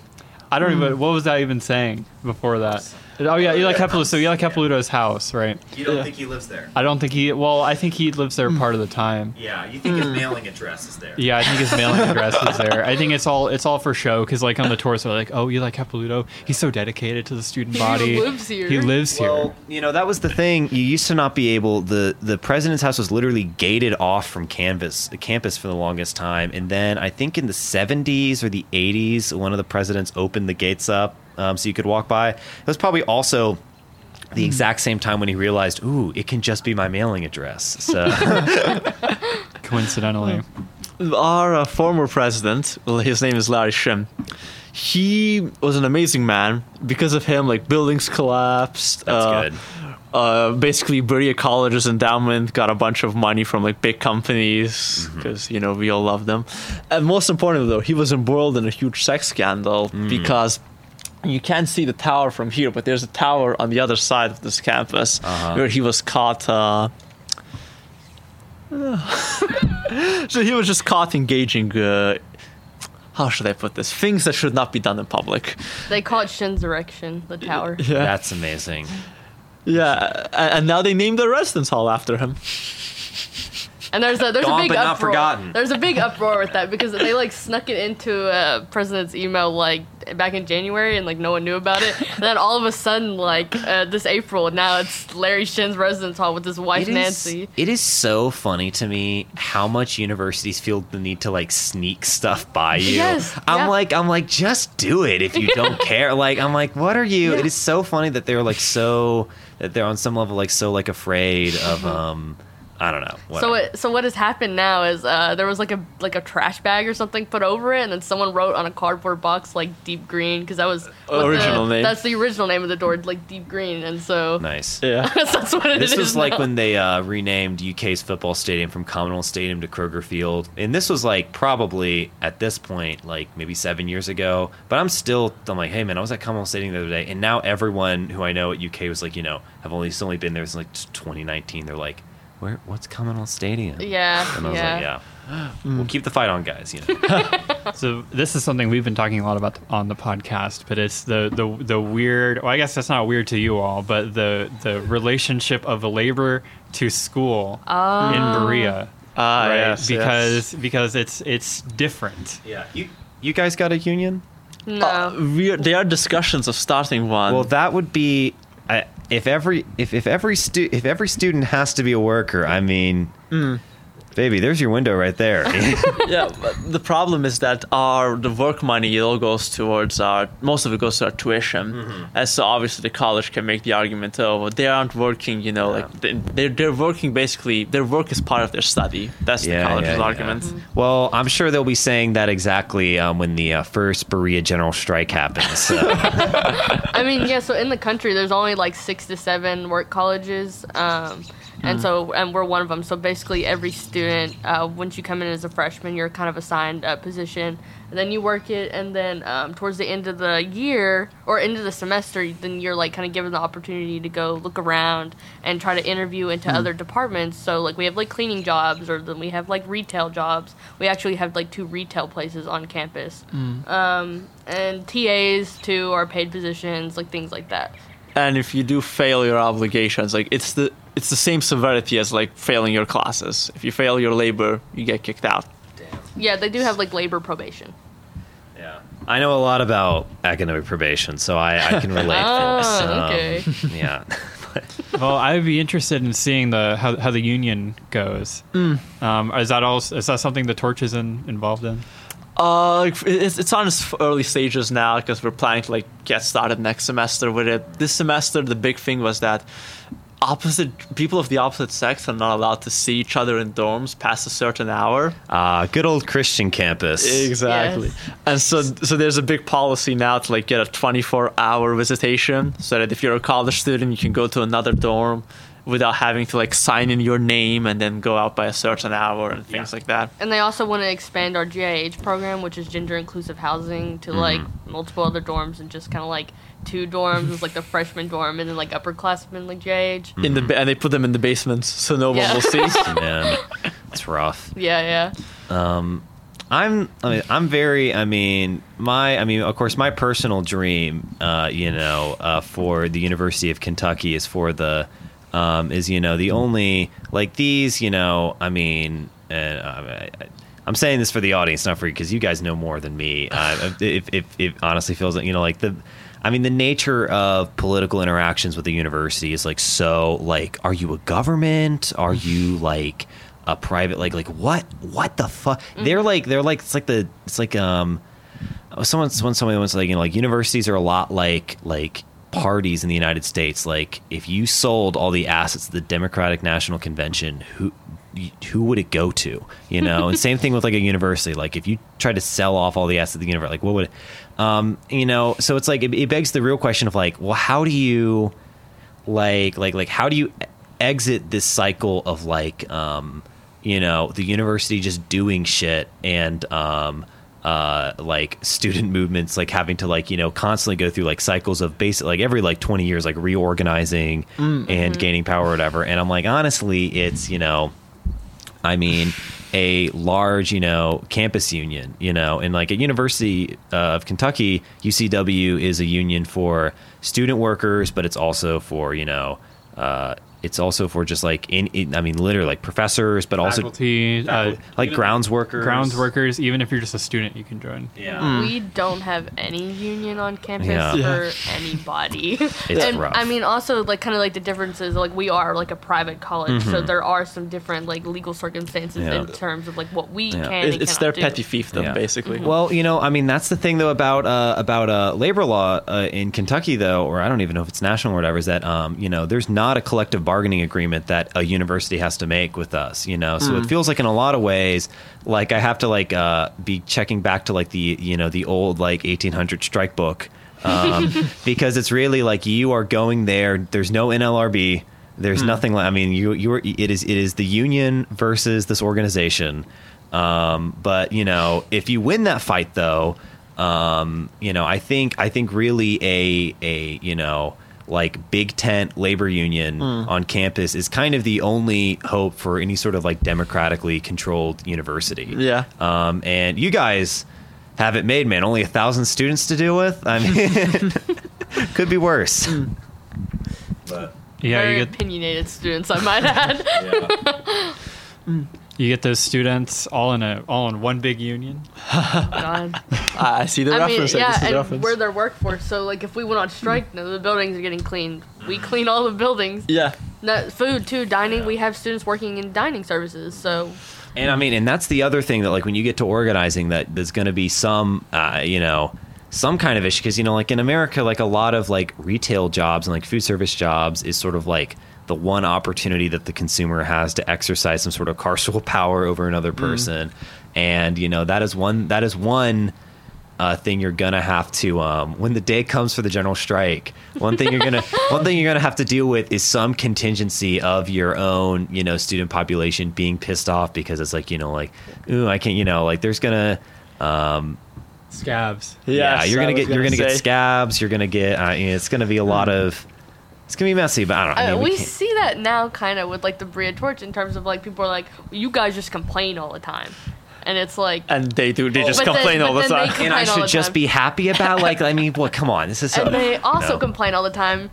I don't even. Mm. What was I even saying before that? Oh yeah, Eli Capilouto. So Eli Capilouto's house, right? You don't Yeah. think he lives there? I don't think he. Well, I think he lives there part of the time. Yeah, you think his mailing address is there? Yeah, I think his mailing address is there. I think it's all it's all for show because like on the tours they're like, oh, Eli Capilouto, he's so dedicated to the student body. He lives here. He lives here. You know that was the thing. You used to not be able the the president's house was literally gated off from canvas the campus for the longest time, and then I think in the '70s or the '80s, one of the presidents opened the gates up um, so you could walk by. It was probably also the exact same time when he realized, ooh, it can just be my mailing address. So Coincidentally, Our uh, former president, well, his name is Larry Shinn. He was an amazing man. Because of him, like buildings collapsed. that's uh, good. uh, basically Berea College's endowment got a bunch of money from like big companies Mm-hmm. because you know we all love them. And most importantly, though, he was embroiled in a huge sex scandal Mm. because you can't see the tower from here, but there's a tower on the other side of this campus Uh-huh. where he was caught. Uh, so he was just caught engaging. Uh, how should I put this? Things that should not be done in public. They caught it Shinn's Erection, the tower. Yeah, That's amazing. yeah, and, and now they named the residence hall after him. And there's a there's Gone a big but not uproar. forgotten. There's a big uproar with that because they like snuck it into uh, president's email like back in January and like no one knew about it. and then all of a sudden like uh, this April now it's Larry Shinn's residence hall with his wife It is- Nancy. it is so funny to me how much universities feel the need to like sneak stuff by you. Yes, I'm yeah. like, I'm like, just do it if you don't care. Like, I'm like, what are you? Yeah. It is so funny that they're like so that they're on some level like so like afraid of Mm-hmm. um, I don't know. So whatever. what so what has happened now is uh, there was like a like a trash bag or something put over it, and then someone wrote on a cardboard box like deep green because that was what Original the, name. That's the original name of the door, like deep green, and so nice. Yeah. that's what it is. This was like when they uh, renamed UK's football stadium from Commonwealth Stadium to Kroger Field, and this was like probably at this point like maybe seven years ago. But I'm still I'm like, hey man, I was at Commonwealth Stadium the other day, and now everyone who I know at UK was like, you know, have only it's only been there since like 2019. They're like, where what's Commonwealth Stadium? Yeah, And I was yeah. like, yeah, we'll keep the fight on, guys. You know. So this is something we've been talking a lot about on the podcast, but it's the the the weird. Well, I guess that's not weird to you all, but the the relationship of labor to school Oh. in Berea, Ah, right? yes, because because it's it's different. yeah. You you guys got a union? No. Uh, we there are discussions of starting one. Well, that would be I if every if, if every stu- if every student has to be a worker. I mean, hmm. Baby, there's your window right there. yeah, but the problem is that our the work money it all goes towards our most of it goes to our tuition, Mm-hmm. and so obviously the college can make the argument, oh, well, they aren't working, you know, like they- they're they're working basically their work is part of their study. That's Yeah, the college's yeah, yeah. argument. well, I'm sure they'll be saying that exactly um, when the uh, first Berea general strike happens. So. I mean, yeah. So in the country, there's only like six to seven work colleges, um, and so and we're one of them. So basically, every student, uh, once you come in as a freshman, you're kind of assigned a position, and then you work it, and then um, towards the end of the year or end of the semester, then you're like kind of given the opportunity to go look around and try to interview into other departments. So like we have like cleaning jobs, or then we have like retail jobs. We actually have like two retail places on campus. Um, and TAs too are paid positions, like things like that. And if you do fail your obligations, like it's the it's the same severity as like failing your classes. If you fail your labor, you get kicked out. Damn. Yeah, they do have like labor probation. Yeah. I know a lot about academic probation, so I, I can relate. Oh, folks. Um, okay. Yeah. Well, I'd be interested in seeing the how, how the union goes. Mm. Um, is that all? Is that something the torch is in, involved in? Uh, it's, it's on its early stages now because we're planning to like get started next semester with it. This semester, the big thing was that opposite people of the opposite sex are not allowed to see each other in dorms past a certain hour. Uh, good old Christian campus. Exactly. Yes. And so so there's a big policy now to like get a 24 hour visitation so that if you're a college student you can go to another dorm without having to like sign in your name and then go out by a certain hour and things like that. And they also want to expand our GIH program, which is gender inclusive housing, to like multiple other dorms and just kind of like two dorms is like the freshman dorm and then like upperclassmen like GIH. In the ba- and they put them in the basements so no Yeah. one will see. Man, it's rough. Yeah, yeah. Um, I'm I mean I'm very I mean my I mean of course my personal dream uh you know uh for the University of Kentucky is for the um is you know the only like these you know I mean and I, I'm saying this for the audience not for you because you guys know more than me. Uh, if, if if it honestly feels like you know like the I mean the nature of political interactions with the university is like so like are you a government? Are you like a private like like what what the fuck they're like they're like it's like the it's like um someone someone, somebody was like you know like universities are a lot like like parties in the United States like if you sold all the assets of the Democratic National Convention who who would it go to you know? And same thing with like a university. Like if you tried to sell off all the assets of the university like what would um you know so it's like it, it begs the real question of like well how do you like like like how do you exit this cycle of like um you know the university just doing shit and um uh like student movements like having to like you know constantly go through like cycles of basic like every like 20 years like reorganizing and gaining power or whatever. And i'm like honestly it's you know I mean, a large, you know, campus union, you know, and like at University uh, of Kentucky, UCW is a union for student workers, but it's also for, you know, uh, it's also for just like in, in I mean, literally like professors, but also Faculty, uh, like grounds workers. grounds workers. Even if you're just a student, you can join. Yeah. We don't have any union on campus Yeah. for anybody. It's and rough. I mean, also like kind of like the differences. Like we are like a private college, so Mm-hmm. there are some different like legal circumstances Yeah. in terms of like what we Yeah. can. It- and it's their cannot petty do. fiefdom Yeah. basically. Well, you know, I mean, that's the thing though about uh, about uh, labor law uh, in Kentucky, though, or I don't even know if it's national or whatever. Is that um, you know, there's not a collective bargaining agreement that a university has to make with us. You know, so it feels like in a lot of ways, like I have to like uh, be checking back to like the you know the old like 1800 strike book um, because it's really like you are going there. There's no NLRB. There's nothing like. I mean, you you are. It is it is the union versus this organization. Um, but you know, if you win that fight, though, um, you know, I think I think really a a you know like big tent labor union hmm. on campus is kind of the only hope for any sort of like democratically controlled university. Yeah. Um, and you guys have it made, man. Only a thousand students to deal with. I mean, could be worse. Hmm. But Yeah, Very you get opinionated students, I might add. Hmm. You get those students all in a all in one big union. God. I I see the I mean, reference. I yeah, see the and reference. we're their workforce. So, like, if we went on strike, none of the buildings are getting cleaned. We clean all the buildings. yeah. No, food too, dining. We have students working in dining services. So, And I mean, and that's the other thing that, like, when you get to organizing, that there's going to be some, uh, you know, some kind of issue because you know, like in America, like a lot of like retail jobs and like food service jobs is sort of like the one opportunity that the consumer has to exercise some sort of carceral power over another person, and you know that is one that is one. Uh, thing you're gonna have to um, when the day comes for the general strike. One thing you're gonna one thing you're gonna have to deal with is some contingency of your own you know student population being pissed off because it's like you know like ooh I can't you know like there's gonna um, Scabs. yeah Yes, you're gonna was get you're gonna get scabs you're gonna get uh, you know, it's gonna be a lot of it's gonna be messy but I don't know. I uh, mean, we, we see that now, kind of with like the Berea Torch, in terms of like people are like, well, you guys just complain all the time, and it's like, And they do. They just But then- complain all the but then time. and I should just be happy about like I mean well come on this is so, and they also no. complain all the time,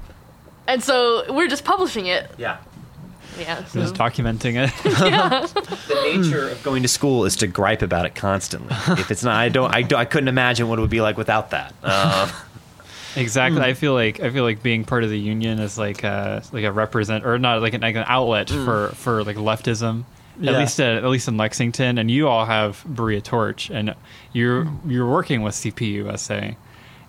and so we're just publishing it. yeah Yeah. So. Just documenting it. yeah. the nature of going to school is to gripe about it constantly. if it's not, I don't, I, don't, I couldn't imagine what it would be like without that. Um, Exactly. Hmm. I feel like I feel like being part of the union is like a like a represent or not like an, like an outlet hmm. for for like leftism. Yeah. At least at, at least in Lexington, and you all have Berea Torch, and you're hmm. you're working with CPUSA,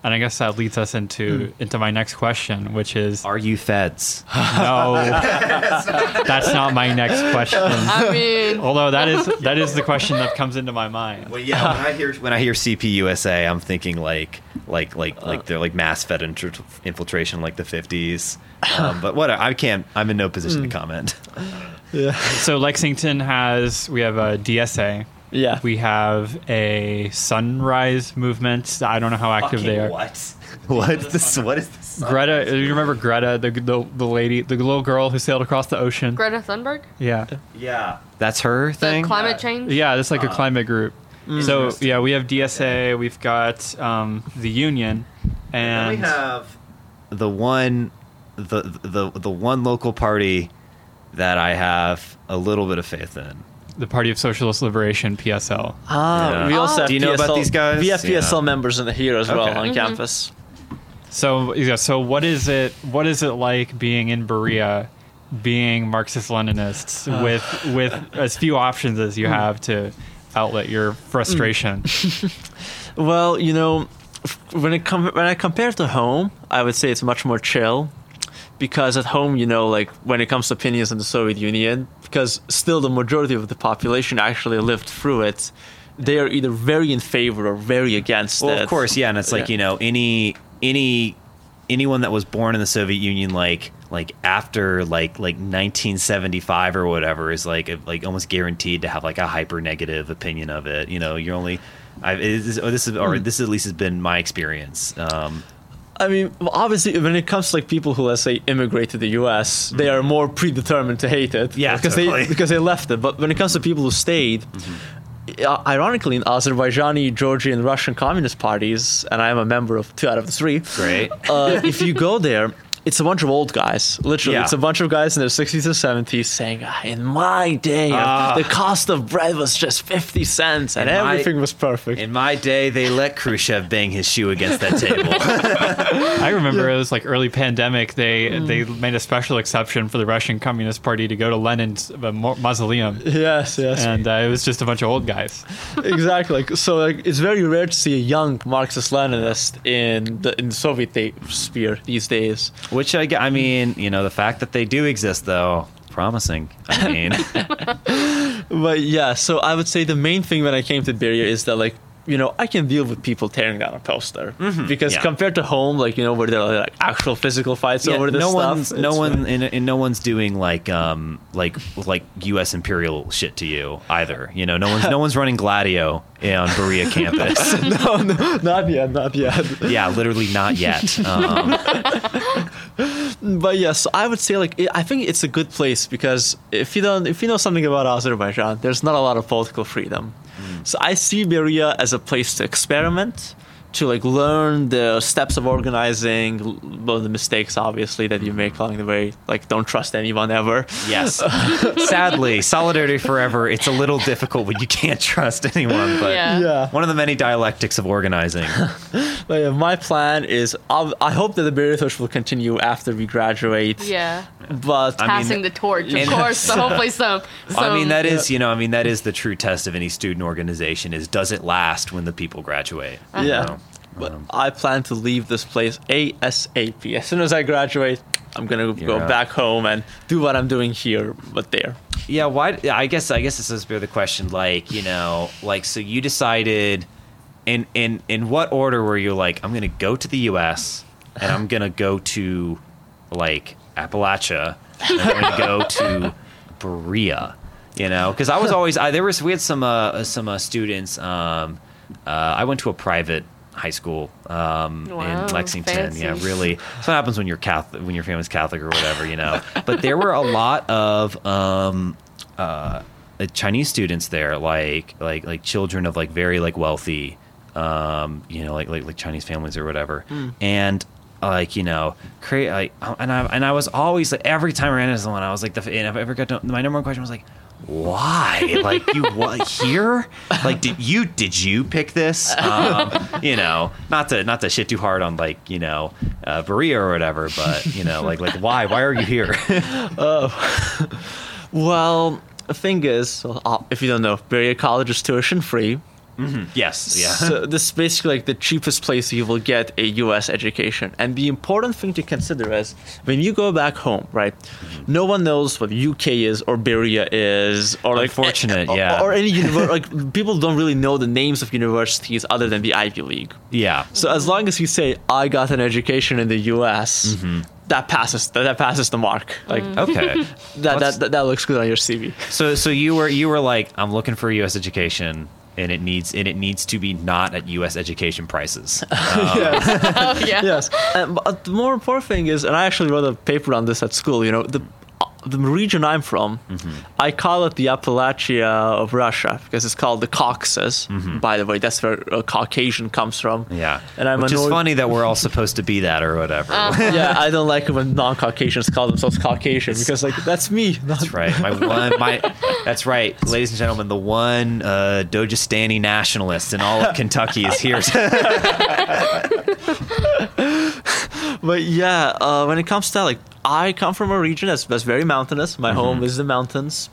and I guess that leads us into into my next question, which is are you feds? no, that's not my next question. I mean, Although that is that is the question that comes into my mind. Well, yeah. When I hear when I hear CPUSA, I'm thinking like like like like they're like mass fed inter- infiltration, like the 50s. Um, but what I can't. I'm in no position to comment. Yeah. So Lexington has we have a DSA. Yeah. We have a sunrise movement. I don't know how active they are. What? What is this? What is this? Greta, you remember Greta, the, the the lady, the little girl who sailed across the ocean? Greta Thunberg, Yeah, Yeah, that's her the thing. climate change. yeah, that's like a Uh, climate group. So yeah, we have DSA, we've got um, the union, And and we have the one, the the the one local party that I have a little bit of faith in. The Party of Socialist Liberation (PSL). Ah, Yeah. we also Oh. have Do you know about PSL these guys? We have Yeah. PSL members in the here as well Okay. on Mhm. campus. So yeah, so what is it? What is it like being in Berea, being Marxist Leninists with with as few options as you have to outlet your frustration? Well, you know, when it com- when I compare to home, I would say it's much more chill. Because at home, you know, like when it comes to opinions in the Soviet Union, because still the majority of the population actually lived through it, they are either very in favor or very against Well, it. of course, yeah, and it's like Yeah. you know any any anyone that was born in the Soviet Union, like like after like like 1975 or whatever, is like like almost guaranteed to have like a hyper negative opinion of it. You know, you're only. I, it is, or this is Hmm. or this at least has been my experience. Um, I mean, obviously, when it comes to like people who, let's say, immigrate to the U.S., they are more predetermined to hate it. Yeah, because totally. they because they left it. But when it comes to people who stayed, uh, ironically, in Azerbaijani, Georgian, Russian communist parties, and I am a member of two out of the three. great. Uh, if you go there. It's a bunch of old guys. Literally, Yeah. it's a bunch of guys in their 60s and 70s saying, "Ah, "In my day, Ah. the cost of bread was just 50 cents, and In my- everything was perfect." In my day, they let Khrushchev bang his shoe against that table. I remember it was like early pandemic. They they made a special exception for the Russian Communist Party to go to Lenin's uh, mausoleum, yes, yes. and uh, it was just a bunch of old guys. exactly. So like, it's very rare to see a young Marxist-Leninist in the in the Soviet day, sphere these days. Which I, I mean, you know, the fact that they do exist, though, promising. I mean, But yeah, so I would say the main thing when I came to Berea is that like you know I can deal with people tearing down a poster because yeah. compared to home, like you know where there are like actual physical fights over this no stuff. one's no one fine. and, and no one's doing like um like like U.S. imperial shit to you either. You know, no one's no one's running Gladio on Berea campus. no, no, not yet, not yet. yeah, literally not yet. Um, but yes, I would say like I think it's a good place because if you don't, if you know something about Azerbaijan, there's not a lot of political freedom. So I see Berea as a place to experiment, to like learn the steps of organizing, l- well, the mistakes obviously that you make along the way. Like don't trust anyone ever. Yes. Sadly, Solidarity Forever, it's a little difficult when you can't trust anyone, but Yeah. Yeah. one of the many dialectics of organizing. But yeah, my plan is I'll, I hope that the Berea Torch will continue after we graduate. Yeah. But I mean, Passing the torch, of course. So hopefully some. some I mean, that is, you know, I mean, that is the true test of any student organization is does it last when the people graduate? Uh-huh. you Yeah. know? But Um, I plan to leave this place ASAP. As soon as I graduate, I'm gonna go back home and do what I'm doing here, but there. Yeah, why? I guess I guess this is the question. Like, you know, like so you decided, in in in what order were you like? I'm gonna go to the U.S. and I'm gonna go to like Appalachia. And I'm gonna go to Berea. You know, because I was always I, there was we had some uh, some uh, students. Um, uh, I went to a private high school um, Wow, in Lexington. fancy. Yeah, really. That's what happens when you're Catholic, when your family's Catholic or whatever, you know. But there were a lot of um, uh, uh, Chinese students there, like like like children of like very like wealthy, um, you know, like like like Chinese families or whatever, and. Like you know, create like, and I and I was always like every time I ran into someone, I was like, the, and if I ever got to my number one question was like, why? like you what here? Like did you did you pick this? Um, you know, not to not to shit too hard on like you know, uh, Berea or whatever, but you know, like like why why are you here? Well, the thing is, uh, if you don't know, Berea College is tuition free. Mm-hmm. yes, yeah. So this is basically like the cheapest place you will get a U.S. education. And the important thing to consider is when you go back home, right? Mm-hmm. No one knows what UK is or Berea is, or like fortunate, eh, yeah. or any university. like people don't really know the names of universities other than the Ivy League. yeah. So as long as you say I got an education in the U.S., Mm-hmm. that passes that, that passes the mark. Like mm. Okay. that, that, that that looks good on your CV. So so you were you were like I'm looking for a U.S. education. And it needs and it needs to be not at U.S. education prices. Um, oh, yeah. yes. And, but the more important thing is, and I actually wrote a paper on this at school. You know, the the region I'm from, Mm-hmm. I call it the Appalachia of Russia because it's called the Caucasus. By the way, that's where uh, Caucasian comes from. Mm-hmm. Yeah, And I'm which is funny that we're all supposed to be that or whatever. yeah, I don't like it when non-Caucasians call themselves Caucasian because like that's me. Not, That's right. My one, my that's right, ladies and gentlemen. The one uh, Dagestani nationalist in all of Kentucky is here. But yeah, uh, when it comes to that, like I come from a region that's, that's very mountainous. My Mm-hmm. home is the mountains,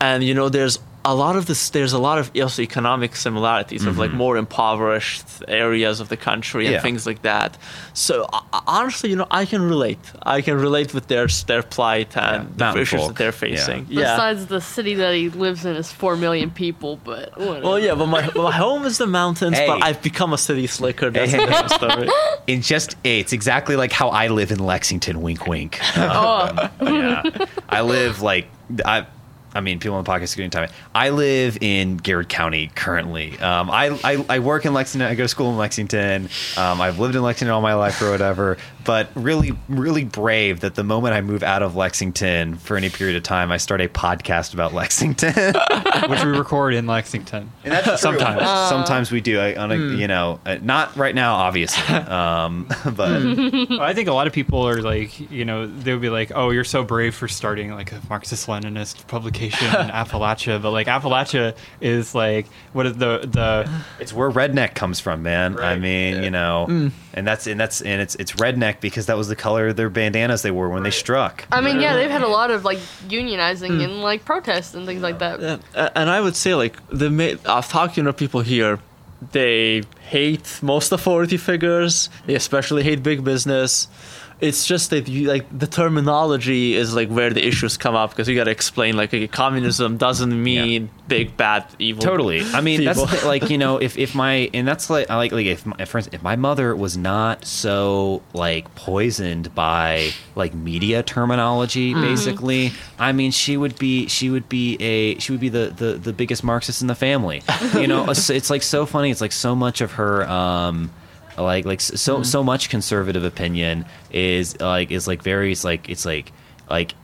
and you know there's a lot of this. There's a lot of also economic similarities of like more impoverished areas of the country and Mm-hmm. Yeah. things like that. So uh, honestly, you know, I can relate. I can relate with their their plight and the mountain issues folk. that they're facing. Yeah. Besides the city that he lives in is four million people, but whatever. Well, yeah, but my, my home is the mountains, Hey. but I've become a city slicker. That's Hey. a different story. in just it's exactly like how I live in Lexington. Wink, wink. Um, Oh, yeah, I live like I. I mean, people on the podcast are going to tell me. I live in Garrard County currently. Um, I, I I work in Lexington. I go to school in Lexington. Um, I've lived in Lexington all my life or whatever. But really, really brave that the moment I move out of Lexington for any period of time, I start a podcast about Lexington. which we record in Lexington. And that's true. Sometimes. Sometimes we do. I, on a, You know, uh, not right now, obviously. Um, but I think a lot of people are like, you know, they'll be like, "Oh, you're so brave for starting like a Marxist-Leninist publication in Appalachia," but like Appalachia is like what is the the it's where redneck comes from, man. I Right. mean, you know, mm. and that's and that's and it's it's redneck because that was the color of their bandanas they wore when they struck. I mean, yeah, they've had a lot of like unionizing mm. and like protests and things like that. Yeah, uh, and I would say like the ma- I've talked to you people here, they hate most authority figures. They especially hate big business. It's just that you like the terminology is like where the issues come up because you got to explain like okay, communism doesn't mean big bad evil. Totally. I mean, that's the, like you know, if if my and that's like I like like if my, for instance, if my mother was not so like poisoned by like media terminology, basically, I mean, she would be she would be a she would be the the the biggest Marxist in the family. You know, it's, it's like so funny. It's like so much of her. um like like so so mm-hmm. much conservative opinion is like is like very it's like it's like like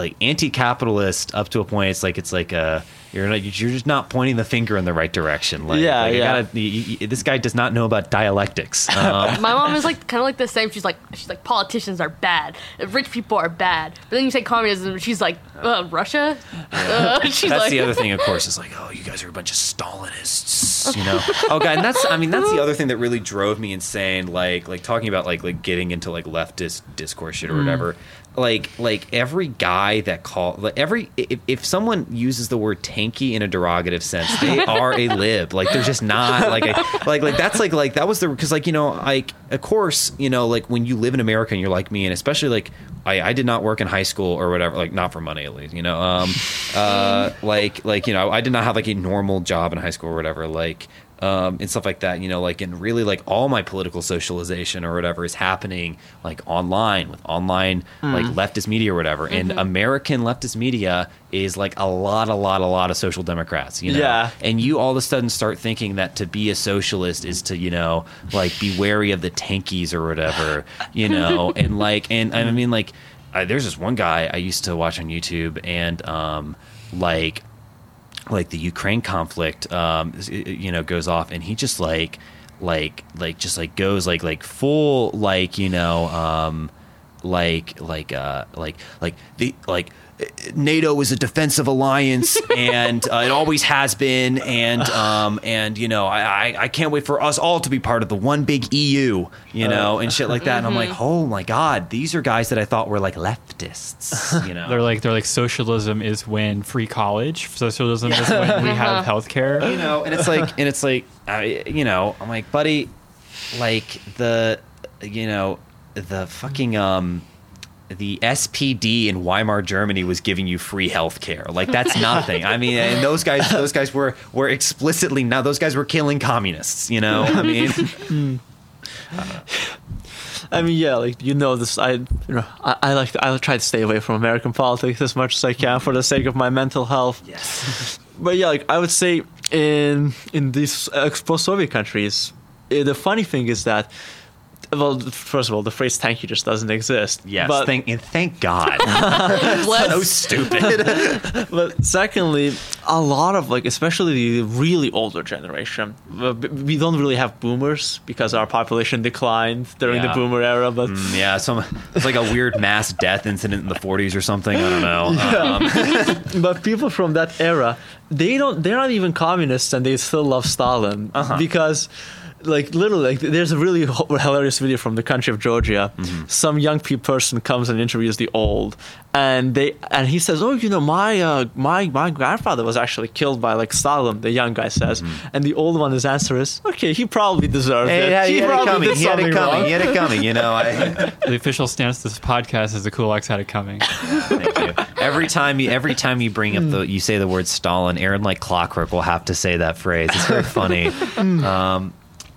like anti-capitalist up to a point it's like it's like uh you're not you're just not pointing the finger in the right direction like, Yeah, like, yeah. gotta, you- you- this guy does not know about dialectics um, My mom is like kind of like the same. She's like she's like politicians are bad, rich people are bad. But then you say communism, she's like uh, Russia. Uh, she's that's like, the other thing of course is like oh you guys are a bunch of stalinists you know oh god and that's i mean that's the other thing that really drove me insane like like talking about like like getting into like leftist discourse shit or whatever like like every guy that call like every if, if someone uses the word tankie in a derogative sense they are a lib like they're just not like a, like like that's like like that was the because like you know like of course you know like when you live in america and you're like me and especially like I, I did not work in high school or whatever, like not for money at least, you know. Um, uh, like like you know, I did not have like a normal job in high school or whatever, like um, and stuff like that. You know, like and really like all my political socialization or whatever is happening like online with online like leftist media or whatever. And American leftist media is like a lot, a lot, a lot of social democrats. You know, Yeah. and you all of a sudden start thinking that to be a socialist is to you know like be wary of the tankies or whatever you know and like and i mean like I, there's this one guy i used to watch on youtube and um like like the ukraine conflict um you know goes off and he just like like like just like goes like like full like you know um like like uh like like the like NATO is a defensive alliance, and uh, it always has been, and um, and you know, I, I I can't wait for us all to be part of the one big EU, you know, and shit like that. And I'm like, oh my god, these are guys that I thought were like leftists, you know. They're like they're like socialism is when free college. Socialism is when we have healthcare. you know, and it's like, and it's like, I, you know, I'm like, buddy, like the, you know, the fucking um, the SPD in Weimar Germany was giving you free health care. Like that's nothing. I mean, and those guys, those guys were were explicitly now those guys were killing communists. You know, I mean, I mean, yeah, like you know this. I, you know, I, I like. I try to stay away from American politics as much as I can for the sake of my mental health. yes, But yeah, like I would say in in these ex-post-Soviet countries, eh, the funny thing is that, well, first of all, the phrase "thank you" just doesn't exist. yes. But, thank thank God. So stupid. but secondly, a lot of like, especially the really older generation, uh, we don't really have boomers because our population declined during Yeah. the boomer era. But Mm, yeah, some it's like a weird mass death incident in the 40s or something. I don't know. Um, but people from that era they don't they're not even communists and they still love stalin Uh-huh. because like literally like there's a really h- hilarious video from the country of georgia Mm-hmm. some young pe- person comes and interviews the old and they and he says oh you know my uh, my my grandfather was actually killed by like stalin the young guy says and the old one his answer is okay he probably deserved Mm-hmm. Hey, it yeah, he, had it probably coming. did He had it coming. wrong." He had it coming. You know, I, The official stance of this podcast is the kulaks had it coming. Thank you. Every time you every time you bring up the you say the word Stalin, Aaron like clockwork will have to say that phrase. It's very funny. um,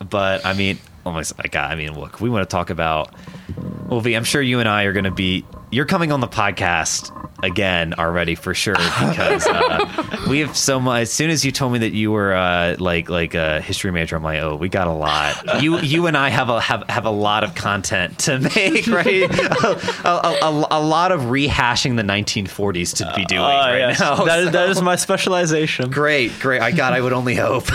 but I mean, oh almost like I mean, look, we want to talk about. Well, V, I'm sure you and I are going to be. You're coming on the podcast again already for sure because uh, we have so much. As soon as you told me that you were uh, like like a history major, I'm like, oh, we got a lot. You you and I have a have, have a lot of content to make, right? a, a, a, a lot of rehashing the 1940s to be doing Oh, right yes. now. that, is, that so- is my specialization great, great. I God, I would only hope.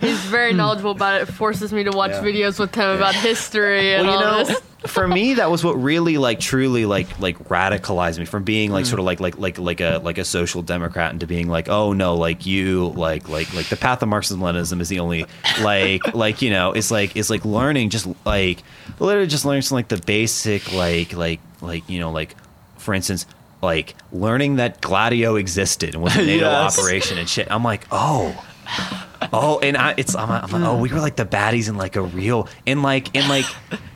He's very knowledgeable about it. Forces me to watch Yeah. videos with him about history and well, you all know, this. For me, that was what really, like, truly, like, like radicalized me from being like hmm. sort of like, like, like, like a like a social democrat into being like, oh no, like you, like, like, like the path of Marxism Leninism is the only, like, like you know, it's like it's like learning, just like literally just learning some like the basic, like, like, like you know, like, for instance. Like learning that Gladio existed and was a NATO Yes. operation and shit. I'm like, oh, Oh, and I, it's I'm, I'm like, oh, we were like the baddies in like a real, and like, and like,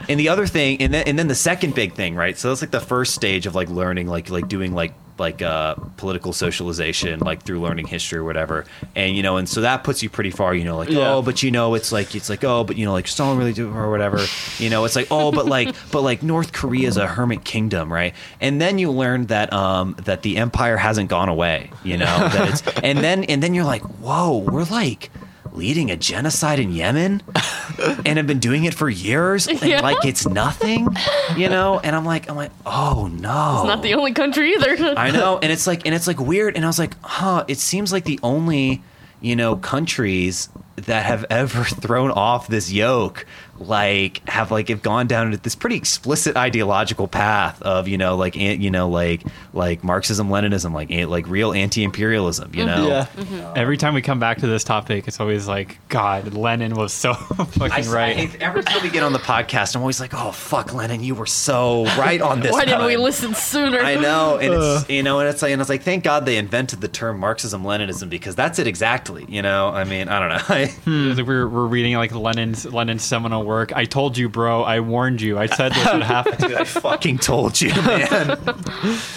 and the other thing, and then and then the second big thing, right? So that's like the first stage of like learning, like like doing like like uh political socialization, like through learning history or whatever, and you know, and so that puts you pretty far, you know, like Yeah. oh, but you know, it's like it's like oh, but you know, like Stalin really do or whatever, you know, it's like oh, but like but like North Korea is a hermit kingdom, right? And then you learn that um that the empire hasn't gone away, you know, that it's and then and then you're like, whoa, we're like leading a genocide in Yemen? and have been doing it for years, and Yeah. like it's nothing, you know. And I'm like, I'm like, oh no, It's not the only country either. I know, and it's like, and it's like weird. And I was like, huh. It seems like the only, you know, countries that have ever thrown off this yoke, like, have like have gone down this pretty explicit ideological path of, you know, like, you know, like, like Marxism, Leninism, like, like real anti-imperialism. You mm-hmm. know, Yeah. Mm-hmm. Every time we come back to this topic, it's always like, God, Lenin was so fucking I, right. I, every time we get on the podcast, I'm always like, "Oh fuck, Lenin you were so right on this." Why didn't we listen sooner? I know, and it's you know, and it's like, and it's like, thank God they invented the term Marxism Leninism because that's it exactly. You know, I mean, I don't know. I, hmm. It's like we're, we're reading like Lenin's Lenin's seminal work. I told you, bro. I warned you. I said this would happen. dude, I fucking told you, man.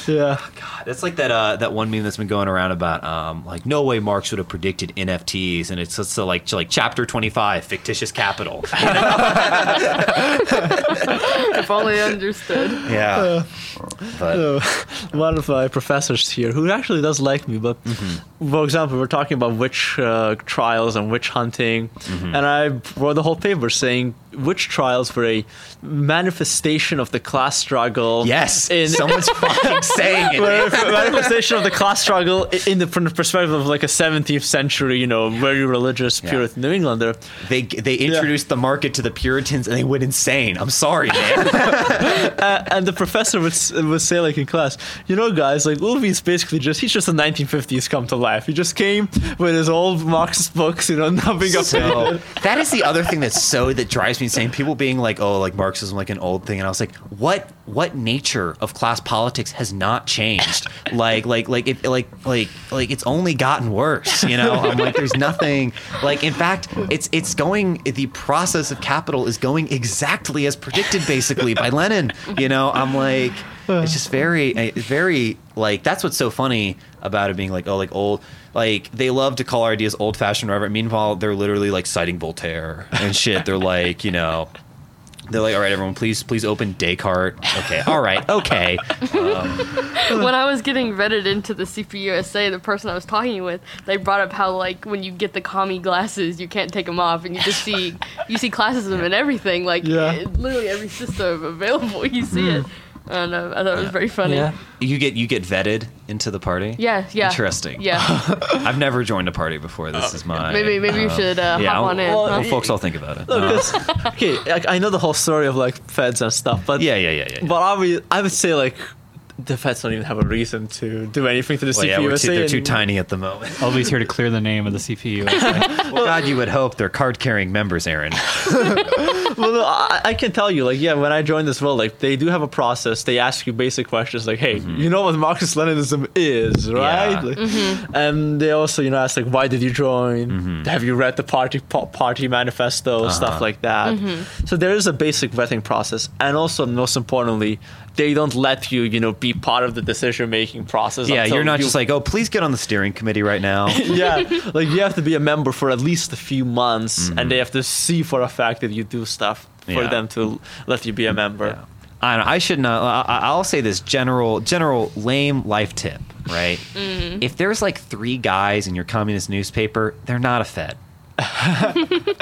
Yeah. God, it's like that uh, that one meme that's been going around about um, like no way Marx would have predicted NFTs, and it's just so like like chapter twenty five, fictitious capital. if only I understood. yeah, but Uh, one of my professors here, who actually does like me, but Mm-hmm. for example, we're talking about witch uh, trials and witch hunting, Mm-hmm. and I wrote the whole paper saying witch trials were a manifestation of the class struggle. yes, in someone's fucking saying it. manifestation of the class struggle in the from the perspective of like a 17th century, you know, very religious Yeah. Puritan New Englander. They they introduced the market to the Puritans and they went insane. I'm sorry, man. and the professor would, would say like in class, you know, guys, like Ulvi's basically just he's just a 1950s come to life. He just came with his old Marxist books, you know, nothing up so that is the other thing that's so that drives me insane. People being like, "Oh, like Marxism, like an old thing," and I was like, "What? What nature of class politics has not changed? like, like, like, it, like, like, like, it's only gotten worse. You know? I'm like, there's nothing. Like, in fact, it's it's going. The process of capital is going exactly as predicted, basically by Lenin. You know? I'm like. It's just very, eh, very like that's what's so funny about it being like oh like old like they love to call our ideas old fashioned whatever. Meanwhile, they're literally like citing Voltaire and shit. They're like you know. They're like, all right, everyone, please, please open Descartes. Okay, all right, okay. when I was getting vetted into the CPUSA, the person I was talking with, they brought up how like when you get the commie glasses, you can't take them off, and you just see you see classism and everything. Like Yeah. it- literally every system available, you see it. I don't know. I thought it was very funny. Yeah. You get you get vetted into the party. Yeah, yeah. Interesting. Yeah. I've never joined a party before. This is my Maybe maybe you uh, should uh, yeah, hop I'll- on in. well, huh? folks, I'll think about it. Look, Uh, 'cause- okay, like, I know the whole story of like feds and stuff, but yeah, yeah, yeah, yeah. but I would I would say like the feds don't even have a reason to do anything to the Well, yeah, CPUSA. too, they're too tiny at the moment. Always here to clear the name of the CPU. well, God, you would hope they're card-carrying members, Aaron. Well, no, I, I can tell you, like, yeah, when I joined this world, like, they do have a process. They ask you basic questions, like, hey, you know what Marxist Leninism is, right? Yeah. Like, Mm-hmm. And they also, you know, ask like, why did you join? Have you read the party pa- party manifesto, stuff like that. Mm-hmm. So there is a basic vetting process, and also, most importantly, they don't let you, you know, be part of the decision making process. Yeah, you're not you- just like, oh, please get on the steering committee right now. yeah, like you have to be a member for at least a few months, Mm-hmm. and they have to see for a fact that you do stuff for Yeah. them to let you be a member. Yeah. I, don't know, I should not. I, I'll say this general, general lame life tip, right? Mm-hmm. If there's like three guys in your communist newspaper, they're not a Fed.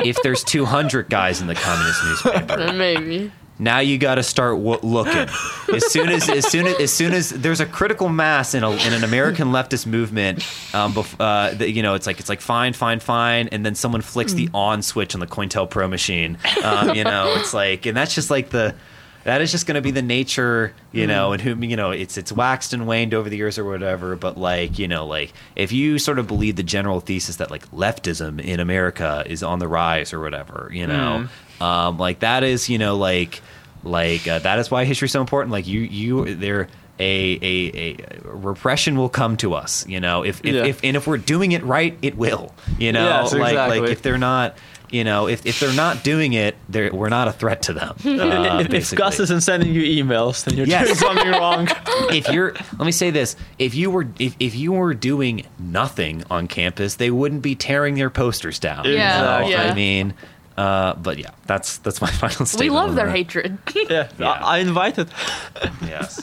if there's 200 guys in the communist newspaper, Uh, maybe. Now you got to start w- looking. As soon as, as soon as, as soon as there's a critical mass in, a, in an American leftist movement, um, bef- uh, that, you know, it's like it's like fine, fine, fine, and then someone flicks the on switch on the COINTELPRO machine. Um, you know, it's like, and that's just like the. That is just going to be the nature, you know, and whom you know, it's it's waxed and waned over the years or whatever. But like, you know, like if you sort of believe the general thesis that like leftism in America is on the rise or whatever, you know, um, like that is, you know, like like uh, that is why history is so important. Like you you there a, a a repression will come to us, you know, if if, Yeah. if and if we're doing it right, it will, you know, Yes, like exactly. like if they're not. You know, if, if they're not doing it, they're, we're not a threat to them. uh, if, if Gus isn't sending you emails, then you're Yes. doing something wrong. if you're let me say this if you were if, if you were doing nothing on campus they wouldn't be tearing their posters down you Yeah, know? yeah. i mean uh, but yeah that's that's my final statement We love their that. hatred. yeah, Yeah. I, I invited. yes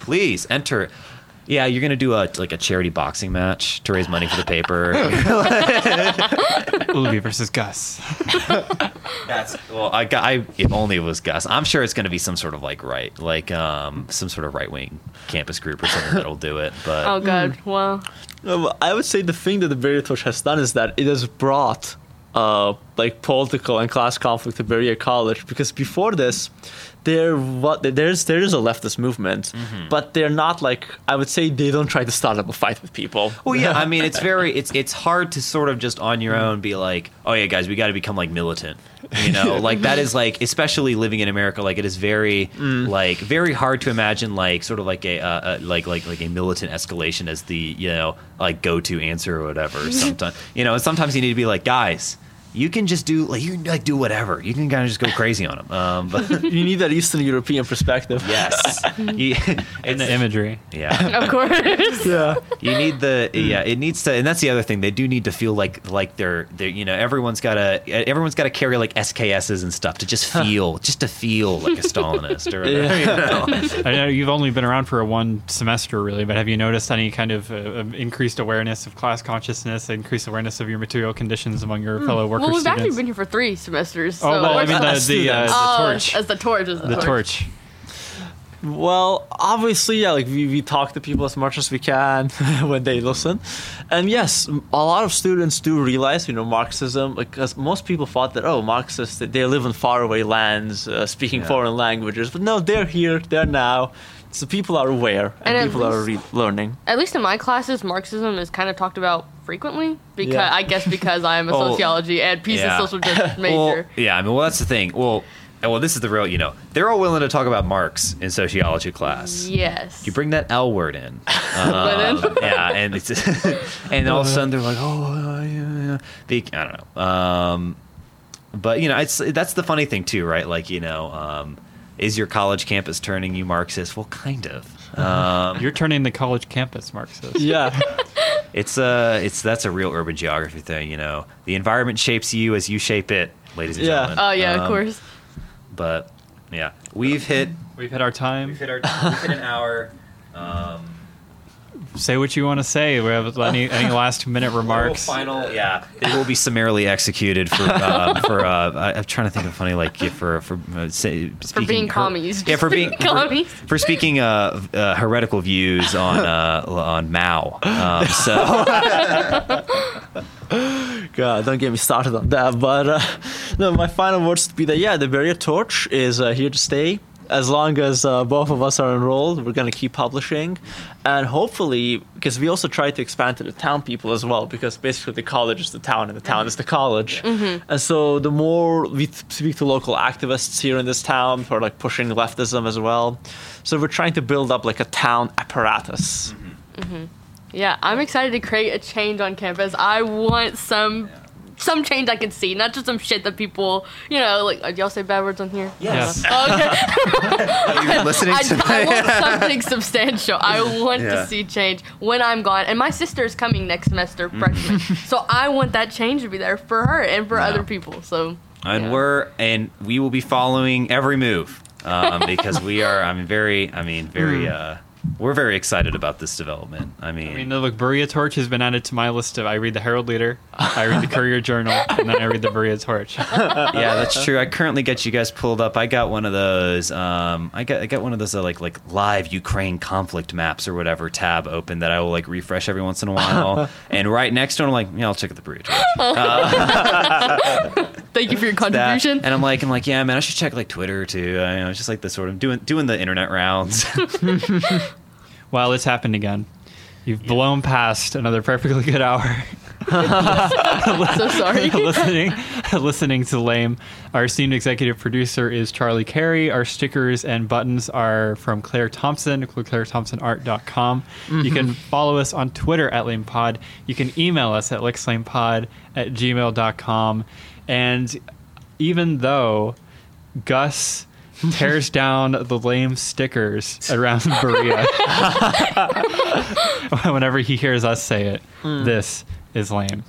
please enter Yeah, you're gonna do a like a charity boxing match to raise money for the paper. Olivia versus Gus. That's well, I got. I if only it was Gus. I'm sure it's gonna be some sort of like right, like um, some sort of right wing campus group or something that'll do it. But Oh god, well, Um, I would say the thing that the Berea Torch has done is that it has brought uh, like political and class conflict to Berea College because before this, there what there's there is a leftist movement, but they're not like I would say they don't try to start up a fight with people. Well, yeah, I mean, it's very, it's it's hard to sort of just on your own be like, oh yeah, guys, we got to become like militant, you know, like that is like, especially living in America, like it is very, like very hard to imagine like sort of like a, uh, uh, like like like a militant escalation as the you know like go to answer or whatever. Sometimes you know, and sometimes you need to be like, guys. You can just do like you can like do whatever. You can kind of just go crazy on them. Um, but you need that Eastern European perspective. yes, you, And the imagery. yeah. of course. Yeah. You need the yeah. It needs to, and that's the other thing. They do need to feel like like they're they're you know everyone's got to everyone's got to carry like SKSs and stuff to just feel just to feel like a Stalinist or whatever. You know? I know you've only been around for a one semester, really, but have you noticed any kind of uh, increased awareness of class consciousness, increased awareness of your material conditions among your fellow worker Well, we've students? actually been here for three semesters. So oh, well, I mean the As the, uh, the Oh, torch, As the torch. As the, the torch. Well, obviously, yeah, like we, we talk to people as much as we can when they listen. And yes, a lot of students do realize, you know, Marxism, because most people thought that, oh, Marxists, they live in faraway lands, uh, speaking Yeah. foreign languages. But no, they're here, they're now. So people are aware and, And at people are re- learning. At least in my classes, Marxism is kind of talked about frequently because Yeah. I guess because I'm a Oh, sociology and peace yeah. and social justice Well, major. yeah. I mean, well, that's the thing. Well, well, this is the real. You know, they're all willing to talk about Marx in sociology class. yes. You bring that L word in, Um, then- yeah, and it's and all of a sudden they're like, oh, yeah, yeah. Be, I don't know. Um, but you know, it's that's the funny thing too, right? Like you know, um, is your college campus turning you Marxist? Well, kind of. Um, You're turning the college campus Marxist. Yeah. it's a it's that's a real urban geography thing. You know, the environment shapes you as you shape it, ladies and Yeah. gentlemen. Oh yeah, Um, of course. But yeah, we've hit We've hit our time. we've hit our we've hit an hour. Um, Say what you want to say. We have any any last minute remarks. Final, yeah, they will be summarily executed for um, for. Uh, I, I'm trying to think of funny like yeah, for for uh, say, For speaking being her- commies. Yeah, for being for, commies. for speaking uh, uh, heretical views on uh, on Mao. Um, so God, don't get me started on that. But uh, no, my final words would be that yeah, the Berea Torch is uh, here to stay. As long as uh, both of us are enrolled, we're gonna keep publishing, and hopefully, because we also try to expand to the town people as well. Because basically, the college is the town, and the town is the college. Mm-hmm. And so, the more we speak to local activists here in this town for like pushing leftism as well, so we're trying to build up like a town apparatus. Mm-hmm. Mm-hmm. Yeah, I'm excited to create a change on campus. I want some some change I can see, not just some shit that people, you know, like uh, y'all say bad words on here. Yes. Oh, okay. you're listening I, to I want something substantial. I want Yeah. to see change when I'm gone. And my sister is coming next semester, freshman. so I want that change to be there for her and for Yeah. other people. So and Yeah. we're and we will be following every move um, because we are. I'm very. I mean, very. Uh, we're very excited about this development. I mean, I mean, the look, Berea Torch has been added to my list of. I read the Herald Leader, I read the Courier Journal, and then I read the Berea Torch. yeah, that's true. I currently get you guys pulled up. I got one of those. Um, I got I got one of those uh, like like live Ukraine conflict maps or whatever tab open that I will like refresh every once in a while. and right next to it, I'm like, yeah, I'll check out the bridge. thank you for your contribution. And I'm like, I'm like, yeah, man, I should check like Twitter too. I know, just like the sort of doing doing the internet rounds. Well, it's happened again. You've blown past another perfectly good hour so sorry. listening listening to Lame. Our esteemed executive producer is Charlie Carey. Our stickers and buttons are from Claire Thompson, clairethompsonart.com. You can mm-hmm. follow us on Twitter at LamePod. You can email us at lexlamepod at gmail.com. And even though Gus tears down the lame stickers around Berea whenever he hears us say it, hmm. this is lame.